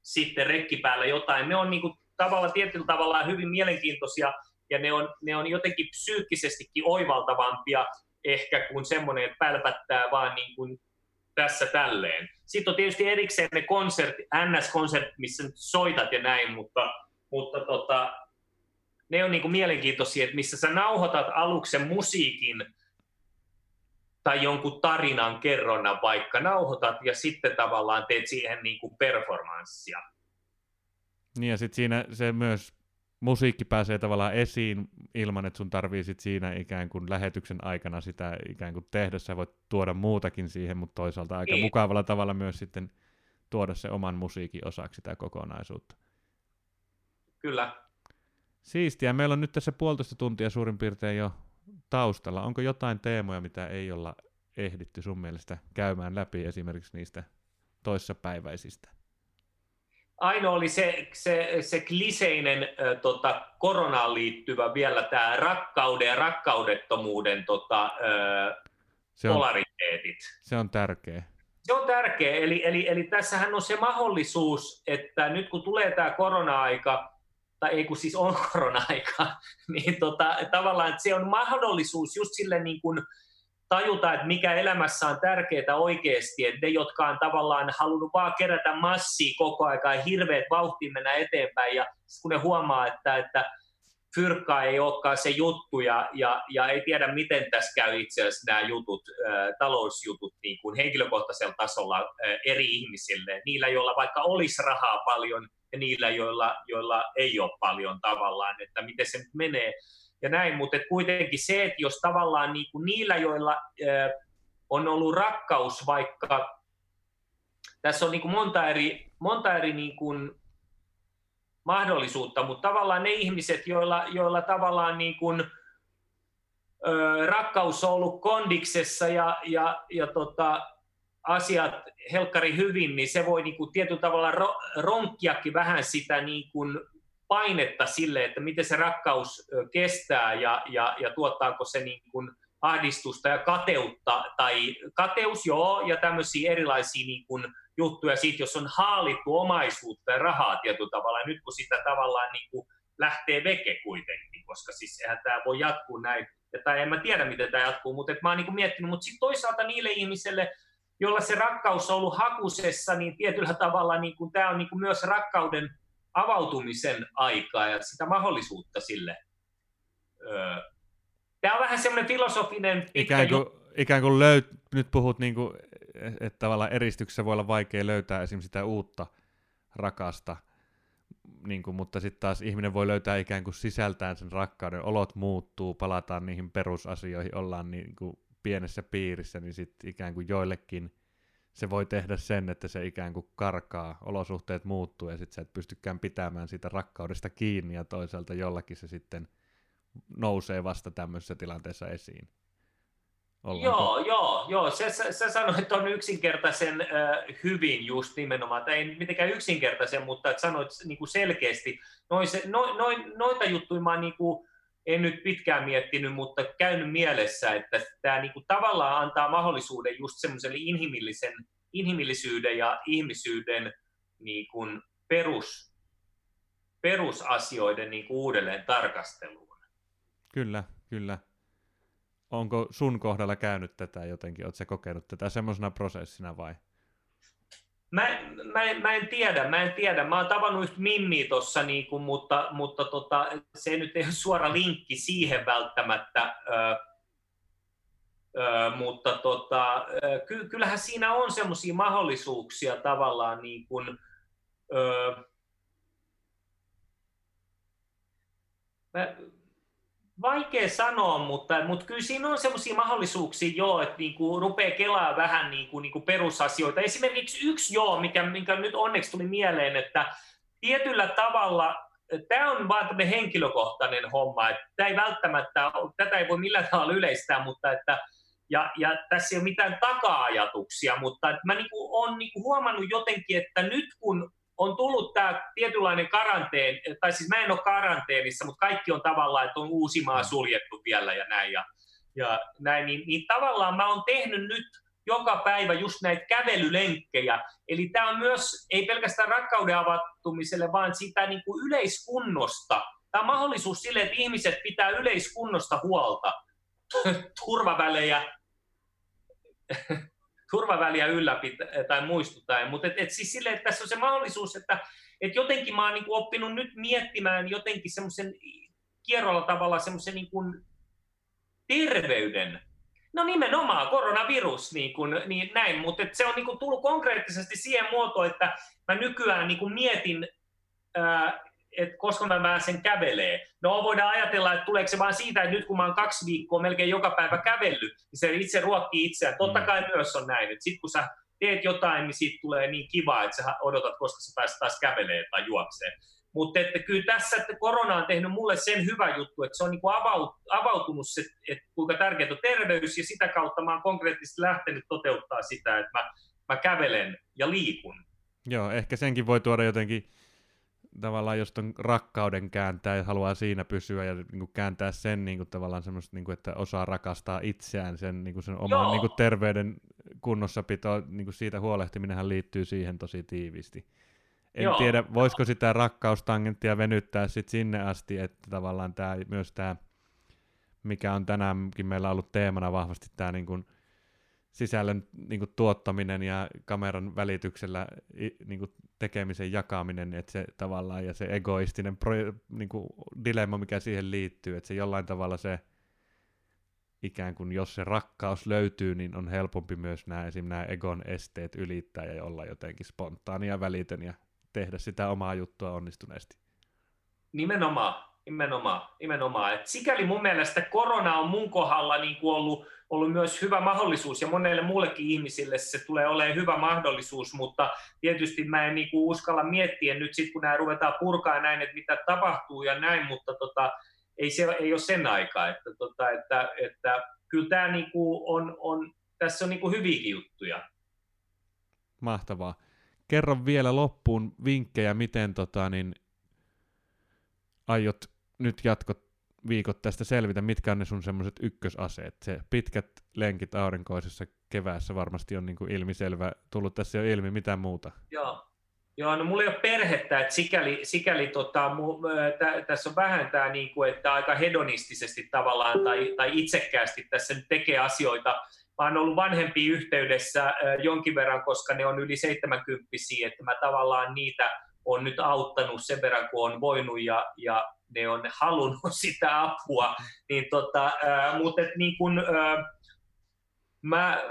sitten rekkipäällä jotain. Ne on niin kuin tavalla, tietyllä tavalla hyvin mielenkiintoisia, ja ne on, ne on jotenkin psyykkisestikin oivaltavampia ehkä kuin semmoinen, että pälpättää vaan niin kuin tässä tälleen. Sitten on tietysti erikseen ne konsert, NS-konsertit, missä nyt soitat ja näin, mutta, mutta tota, ne on niinku mielenkiintoisia, että missä sä nauhoitat aluksen musiikin tai jonkun tarinan kerronnan vaikka nauhoitat ja sitten tavallaan teet siihen niinku performanssia. Niin ja sitten siinä se myös musiikki pääsee tavallaan esiin ilman, että sun tarvii sit siinä ikään kuin lähetyksen aikana sitä ikään kuin tehdä. Sä voit tuoda muutakin siihen, mutta toisaalta aika niin. mukavalla tavalla myös sitten tuoda se oman musiikin osaksi sitä kokonaisuutta. Kyllä. Siistiä. Meillä on nyt tässä puolitoista tuntia suurin piirtein jo taustalla. Onko jotain teemoja, mitä ei olla ehditty sun mielestä käymään läpi esimerkiksi niistä toissapäiväisistä? ainoa oli se, se, se kliseinen äh, tota, koronaan liittyvä vielä tämä rakkauden ja rakkaudettomuuden tota, äh, se on, polariteetit. Se on tärkeä. Se on tärkeä, eli, eli, eli tässähän on se mahdollisuus, että nyt kun tulee tämä korona-aika, tai ei kun siis on korona-aika, niin tota, tavallaan että se on mahdollisuus just sille niin kuin, tajuta, että mikä elämässä on tärkeää oikeasti, että ne, jotka on tavallaan halunnut vaan kerätä massia koko ja hirveät vauhtiin mennä eteenpäin, ja kun ne huomaa, että, että fyrkka ei olekaan se juttu, ja, ja, ja ei tiedä, miten tässä käy itse asiassa nämä jutut, talousjutut niin kuin henkilökohtaisella tasolla eri ihmisille, niillä, joilla vaikka olisi rahaa paljon, ja niillä, joilla, joilla ei ole paljon tavallaan, että miten se nyt menee ja näin, mutta kuitenkin se, että jos tavallaan niin kuin niillä, joilla on ollut rakkaus vaikka, tässä on niin kuin monta eri, monta eri niin kuin mahdollisuutta, mutta tavallaan ne ihmiset, joilla, joilla tavallaan niin kuin, ö, rakkaus on ollut kondiksessa ja, ja, ja tota, asiat helkkari hyvin, niin se voi niin kuin tietyllä tavalla ro, ronkkiakin vähän sitä niin kuin painetta sille, että miten se rakkaus kestää ja, ja, ja tuottaako se niin kuin ahdistusta ja kateutta, tai kateus joo, ja tämmöisiä erilaisia niin kuin juttuja siitä, jos on haalittu omaisuutta ja rahaa tietyllä tavalla, ja nyt kun sitä tavallaan niin kuin lähtee veke kuitenkin, koska siis eihän tämä voi jatkuu näin, ja tai en mä tiedä, miten tämä jatkuu, mutta mä oon niin kuin miettinyt, mutta sitten toisaalta niille ihmisille, jolla se rakkaus on ollut hakusessa, niin tietyllä tavalla niin kuin, tämä on niin kuin myös rakkauden avautumisen aikaa ja sitä mahdollisuutta sille. Tämä on vähän semmoinen filosofinen... Ikään kuin, ikään kuin löyt, nyt puhut, niin kuin, että tavallaan eristyksessä voi olla vaikea löytää esimerkiksi sitä uutta rakasta, niin kuin, mutta sitten taas ihminen voi löytää ikään kuin sisältään sen rakkauden, olot muuttuu, palataan niihin perusasioihin, ollaan niin kuin pienessä piirissä, niin sitten ikään kuin joillekin se voi tehdä sen, että se ikään kuin karkaa, olosuhteet muuttuu ja sitten sä et pystykään pitämään siitä rakkaudesta kiinni ja toisaalta jollakin se sitten nousee vasta tämmöisessä tilanteessa esiin. Ollaanko? Joo, joo, joo. Sä, sä, sä sanoit on yksinkertaisen äh, hyvin just nimenomaan, tai ei mitenkään yksinkertaisen, mutta että sanoit niin kuin selkeästi. Noin se, no, noin, noita juttuja mä niin kuin, en nyt pitkään miettinyt, mutta käynyt mielessä, että tämä niin kuin, tavallaan antaa mahdollisuuden just semmoiselle inhimillisen, inhimillisyyden ja ihmisyyden niin kuin, perus, perusasioiden niin kuin, uudelleen tarkasteluun. Kyllä, kyllä onko sun kohdalla käynyt tätä jotenkin? Oletko kokenut tätä semmoisena prosessina vai? Mä, mä, mä, en tiedä, mä en tiedä. Mä oon tavannut yhtä Mimmiä tuossa, niinku, mutta, mutta tota, se nyt ei ole suora linkki siihen välttämättä. Ö, ö, mutta tota, ky, kyllähän siinä on semmoisia mahdollisuuksia tavallaan niin kuin, mä, Vaikea sanoa, mutta, mutta kyllä siinä on sellaisia mahdollisuuksia jo, että niin kuin rupeaa kelaa vähän niin kuin, niin kuin perusasioita. Esimerkiksi yksi joo, mikä, mikä nyt onneksi tuli mieleen, että tietyllä tavalla tämä on vain tämmöinen henkilökohtainen homma, tämä ei välttämättä, tätä ei voi millään tavalla yleistää, mutta että ja, ja tässä ei ole mitään taka-ajatuksia, mutta mä niinku olen niinku huomannut jotenkin, että nyt kun on tullut tämä tietynlainen karanteeni, tai siis mä en ole karanteenissa, mutta kaikki on tavallaan, että on Uusimaa mm. suljettu vielä ja näin. Ja, ja näin niin, niin tavallaan mä oon tehnyt nyt joka päivä just näitä kävelylenkkejä. Eli tämä on myös, ei pelkästään rakkauden avattumiselle, vaan sitä niin kuin yleiskunnosta. Tämä on mahdollisuus sille, että ihmiset pitää yleiskunnosta huolta. Turvavälejä, turvaväliä ylläpitä tai muistuttaen, mutta et, et siis sille, että tässä on se mahdollisuus, että et jotenkin mä oon niin oppinut nyt miettimään jotenkin semmoisen kierrolla tavalla semmoisen niin kuin terveyden. No nimenomaan, koronavirus, niin, kuin, niin näin, mutta se on niin kuin tullut konkreettisesti siihen muotoon, että mä nykyään niin kuin mietin ää, että koska mä pääsen kävelee. No voidaan ajatella, että tuleeko se vaan siitä, että nyt kun mä oon kaksi viikkoa melkein joka päivä kävellyt, niin se itse ruokkii itseään. Totta mm. kai myös on näin, että sitten kun sä teet jotain, niin siitä tulee niin kiva, että sä odotat, koska sä pääset taas kävelee tai juokseen. Mutta että kyllä tässä että korona on tehnyt mulle sen hyvä juttu, että se on niin kuin avautunut se, että kuinka tärkeää on terveys, ja sitä kautta mä oon konkreettisesti lähtenyt toteuttaa sitä, että mä, mä kävelen ja liikun. Joo, ehkä senkin voi tuoda jotenkin tavallaan jos ton rakkauden kääntää ja haluaa siinä pysyä ja niin kuin kääntää sen niin kuin tavallaan semmoista, niin kuin, että osaa rakastaa itseään, sen, niin kuin sen oman niin kuin terveyden kunnossapito, niin kuin siitä huolehtiminenhän liittyy siihen tosi tiiviisti. En Joo. tiedä, voisiko sitä rakkaustangenttia venyttää sit sinne asti, että tavallaan tää, myös tämä, mikä on tänäänkin meillä ollut teemana vahvasti tämä niin kuin, sisällön niin kuin, tuottaminen ja kameran välityksellä niin kuin, tekemisen jakaminen, että se tavallaan ja se egoistinen pro, niin kuin, dilemma, mikä siihen liittyy, että se jollain tavalla se ikään kuin jos se rakkaus löytyy, niin on helpompi myös nämä esim. nämä egon esteet ylittää ja olla jotenkin spontaania välitön ja tehdä sitä omaa juttua onnistuneesti. Nimenomaan, nimenomaan, nimenomaan. Et sikäli mun mielestä korona on mun kohdalla niin kuin ollut ollut myös hyvä mahdollisuus ja monelle muullekin ihmisille se tulee olemaan hyvä mahdollisuus, mutta tietysti mä en niinku uskalla miettiä nyt sitten, kun nämä ruvetaan purkaa näin, että mitä tapahtuu ja näin, mutta tota, ei, se, ei ole sen aika, että, tota, että, että kyllä tämä niinku on, on, tässä on niinku hyviä juttuja. Mahtavaa. Kerro vielä loppuun vinkkejä, miten tota, niin, aiot nyt jatkot viikot tästä selvitä, mitkä on ne sun semmoiset ykkösaseet. Se pitkät lenkit aurinkoisessa keväässä varmasti on niin kuin ilmiselvä, tullut tässä jo ilmi, mitä muuta? Joo, Joo, no mulla ei ole perhettä, että sikäli, sikäli tota, mu, tä, tässä on vähän tämä, niin kuin, että aika hedonistisesti tavallaan tai, tai itsekkäästi tässä nyt tekee asioita. Mä oon ollut vanhempi yhteydessä jonkin verran, koska ne on yli 70 että mä tavallaan niitä on nyt auttanut sen verran, kun on voinut ja, ja ne on halunnut sitä apua. Niin tota, äh, mutta et niin kun, äh, mä,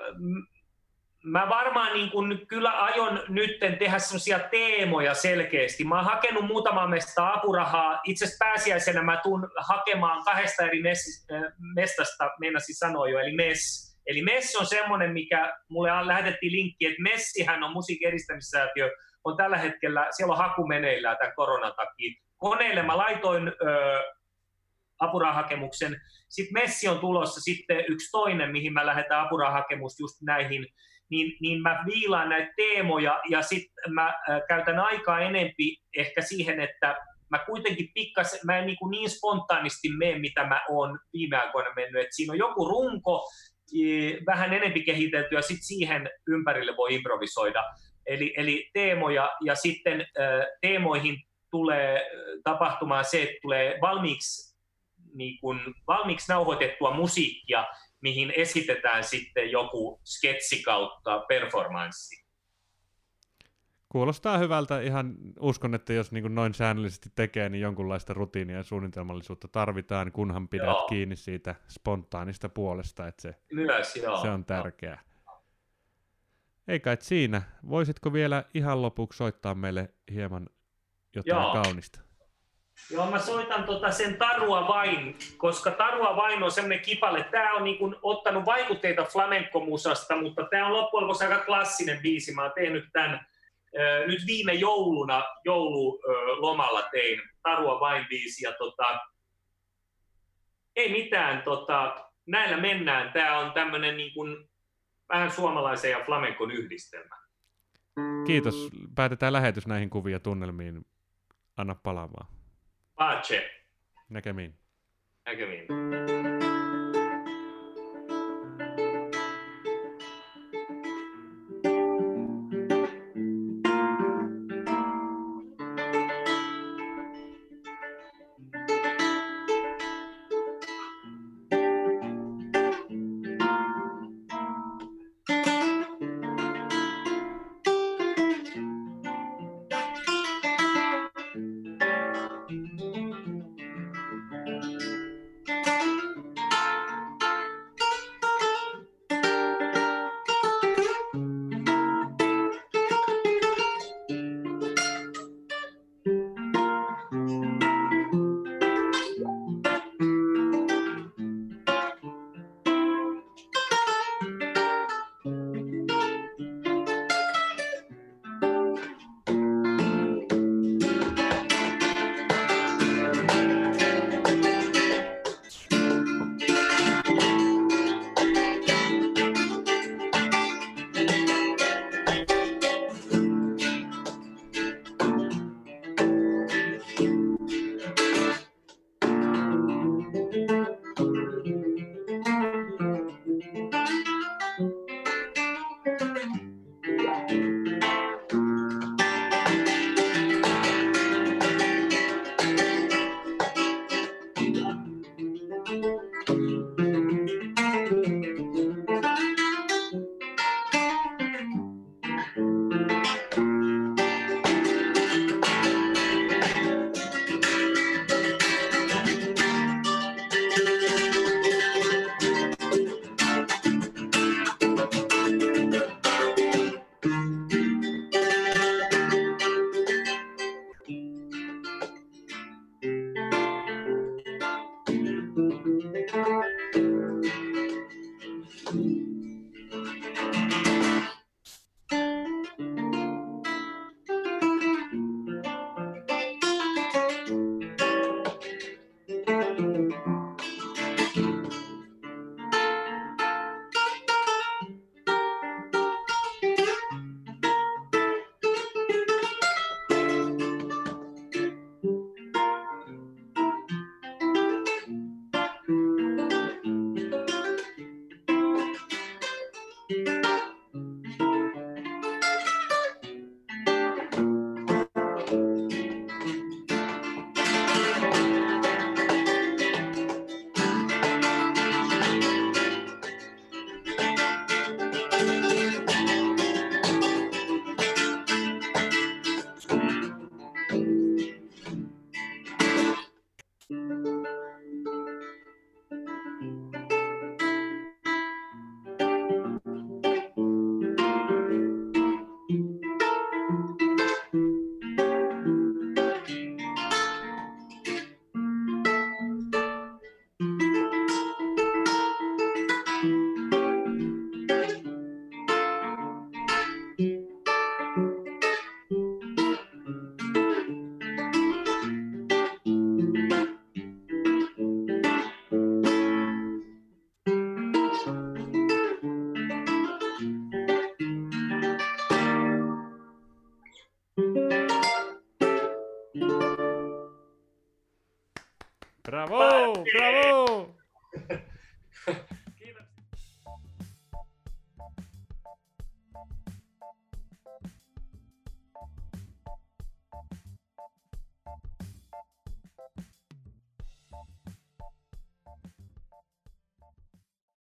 mä varmaan niin kun kyllä aion nytten tehdä sellaisia teemoja selkeästi. Mä oon hakenut muutama mesta apurahaa. Itse asiassa pääsiäisenä mä tuun hakemaan kahdesta eri mestasta, meinasin sanoa jo, eli MES. Eli MES on semmoinen, mikä mulle lähetettiin linkki, että MESSihän on musiikin edistämissäätiö, on tällä hetkellä, siellä on haku meneillään tämän koronan takia. Koneille mä laitoin ö, apurahakemuksen. Sitten Messi on tulossa sitten yksi toinen, mihin mä lähetän apurahakemus just näihin, niin, niin mä viilaan näitä teemoja ja sitten mä äh, käytän aikaa enempi ehkä siihen, että mä kuitenkin pikkasen, mä en niin, kuin niin spontaanisti mene, mitä mä oon viime aikoina mennyt, että siinä on joku runko, vähän enempi kehitelty ja sitten siihen ympärille voi improvisoida. Eli, eli teemoja ja sitten teemoihin tulee tapahtumaan se, että tulee valmiiksi, niin kuin, valmiiksi nauhoitettua musiikkia, mihin esitetään sitten joku sketsi kautta performanssi. Kuulostaa hyvältä. Ihan uskon, että jos niin noin säännöllisesti tekee, niin jonkunlaista rutiinia ja suunnitelmallisuutta tarvitaan, kunhan pidät joo. kiinni siitä spontaanista puolesta, että se, Myös, joo. se on tärkeää. Ei kai siinä. Voisitko vielä ihan lopuksi soittaa meille hieman jotain joo. kaunista? Joo, mä soitan tota sen Tarua vain, koska Tarua vain on semmoinen kipale. Tämä on niin ottanut vaikutteita flamenco-musasta, mutta tämä on loppujen lopuksi aika klassinen biisi. Mä oon tehnyt tämän nyt viime jouluna, joululomalla tein Tarua vain biisi ja tota, ei mitään, tota, näillä mennään. Tämä on tämmöinen niin kuin vähän suomalaisen ja flamenkon yhdistelmä. Kiitos. Päätetään lähetys näihin kuviin ja tunnelmiin. Anna palaamaan. Pace. Näkemiin. Näkemiin.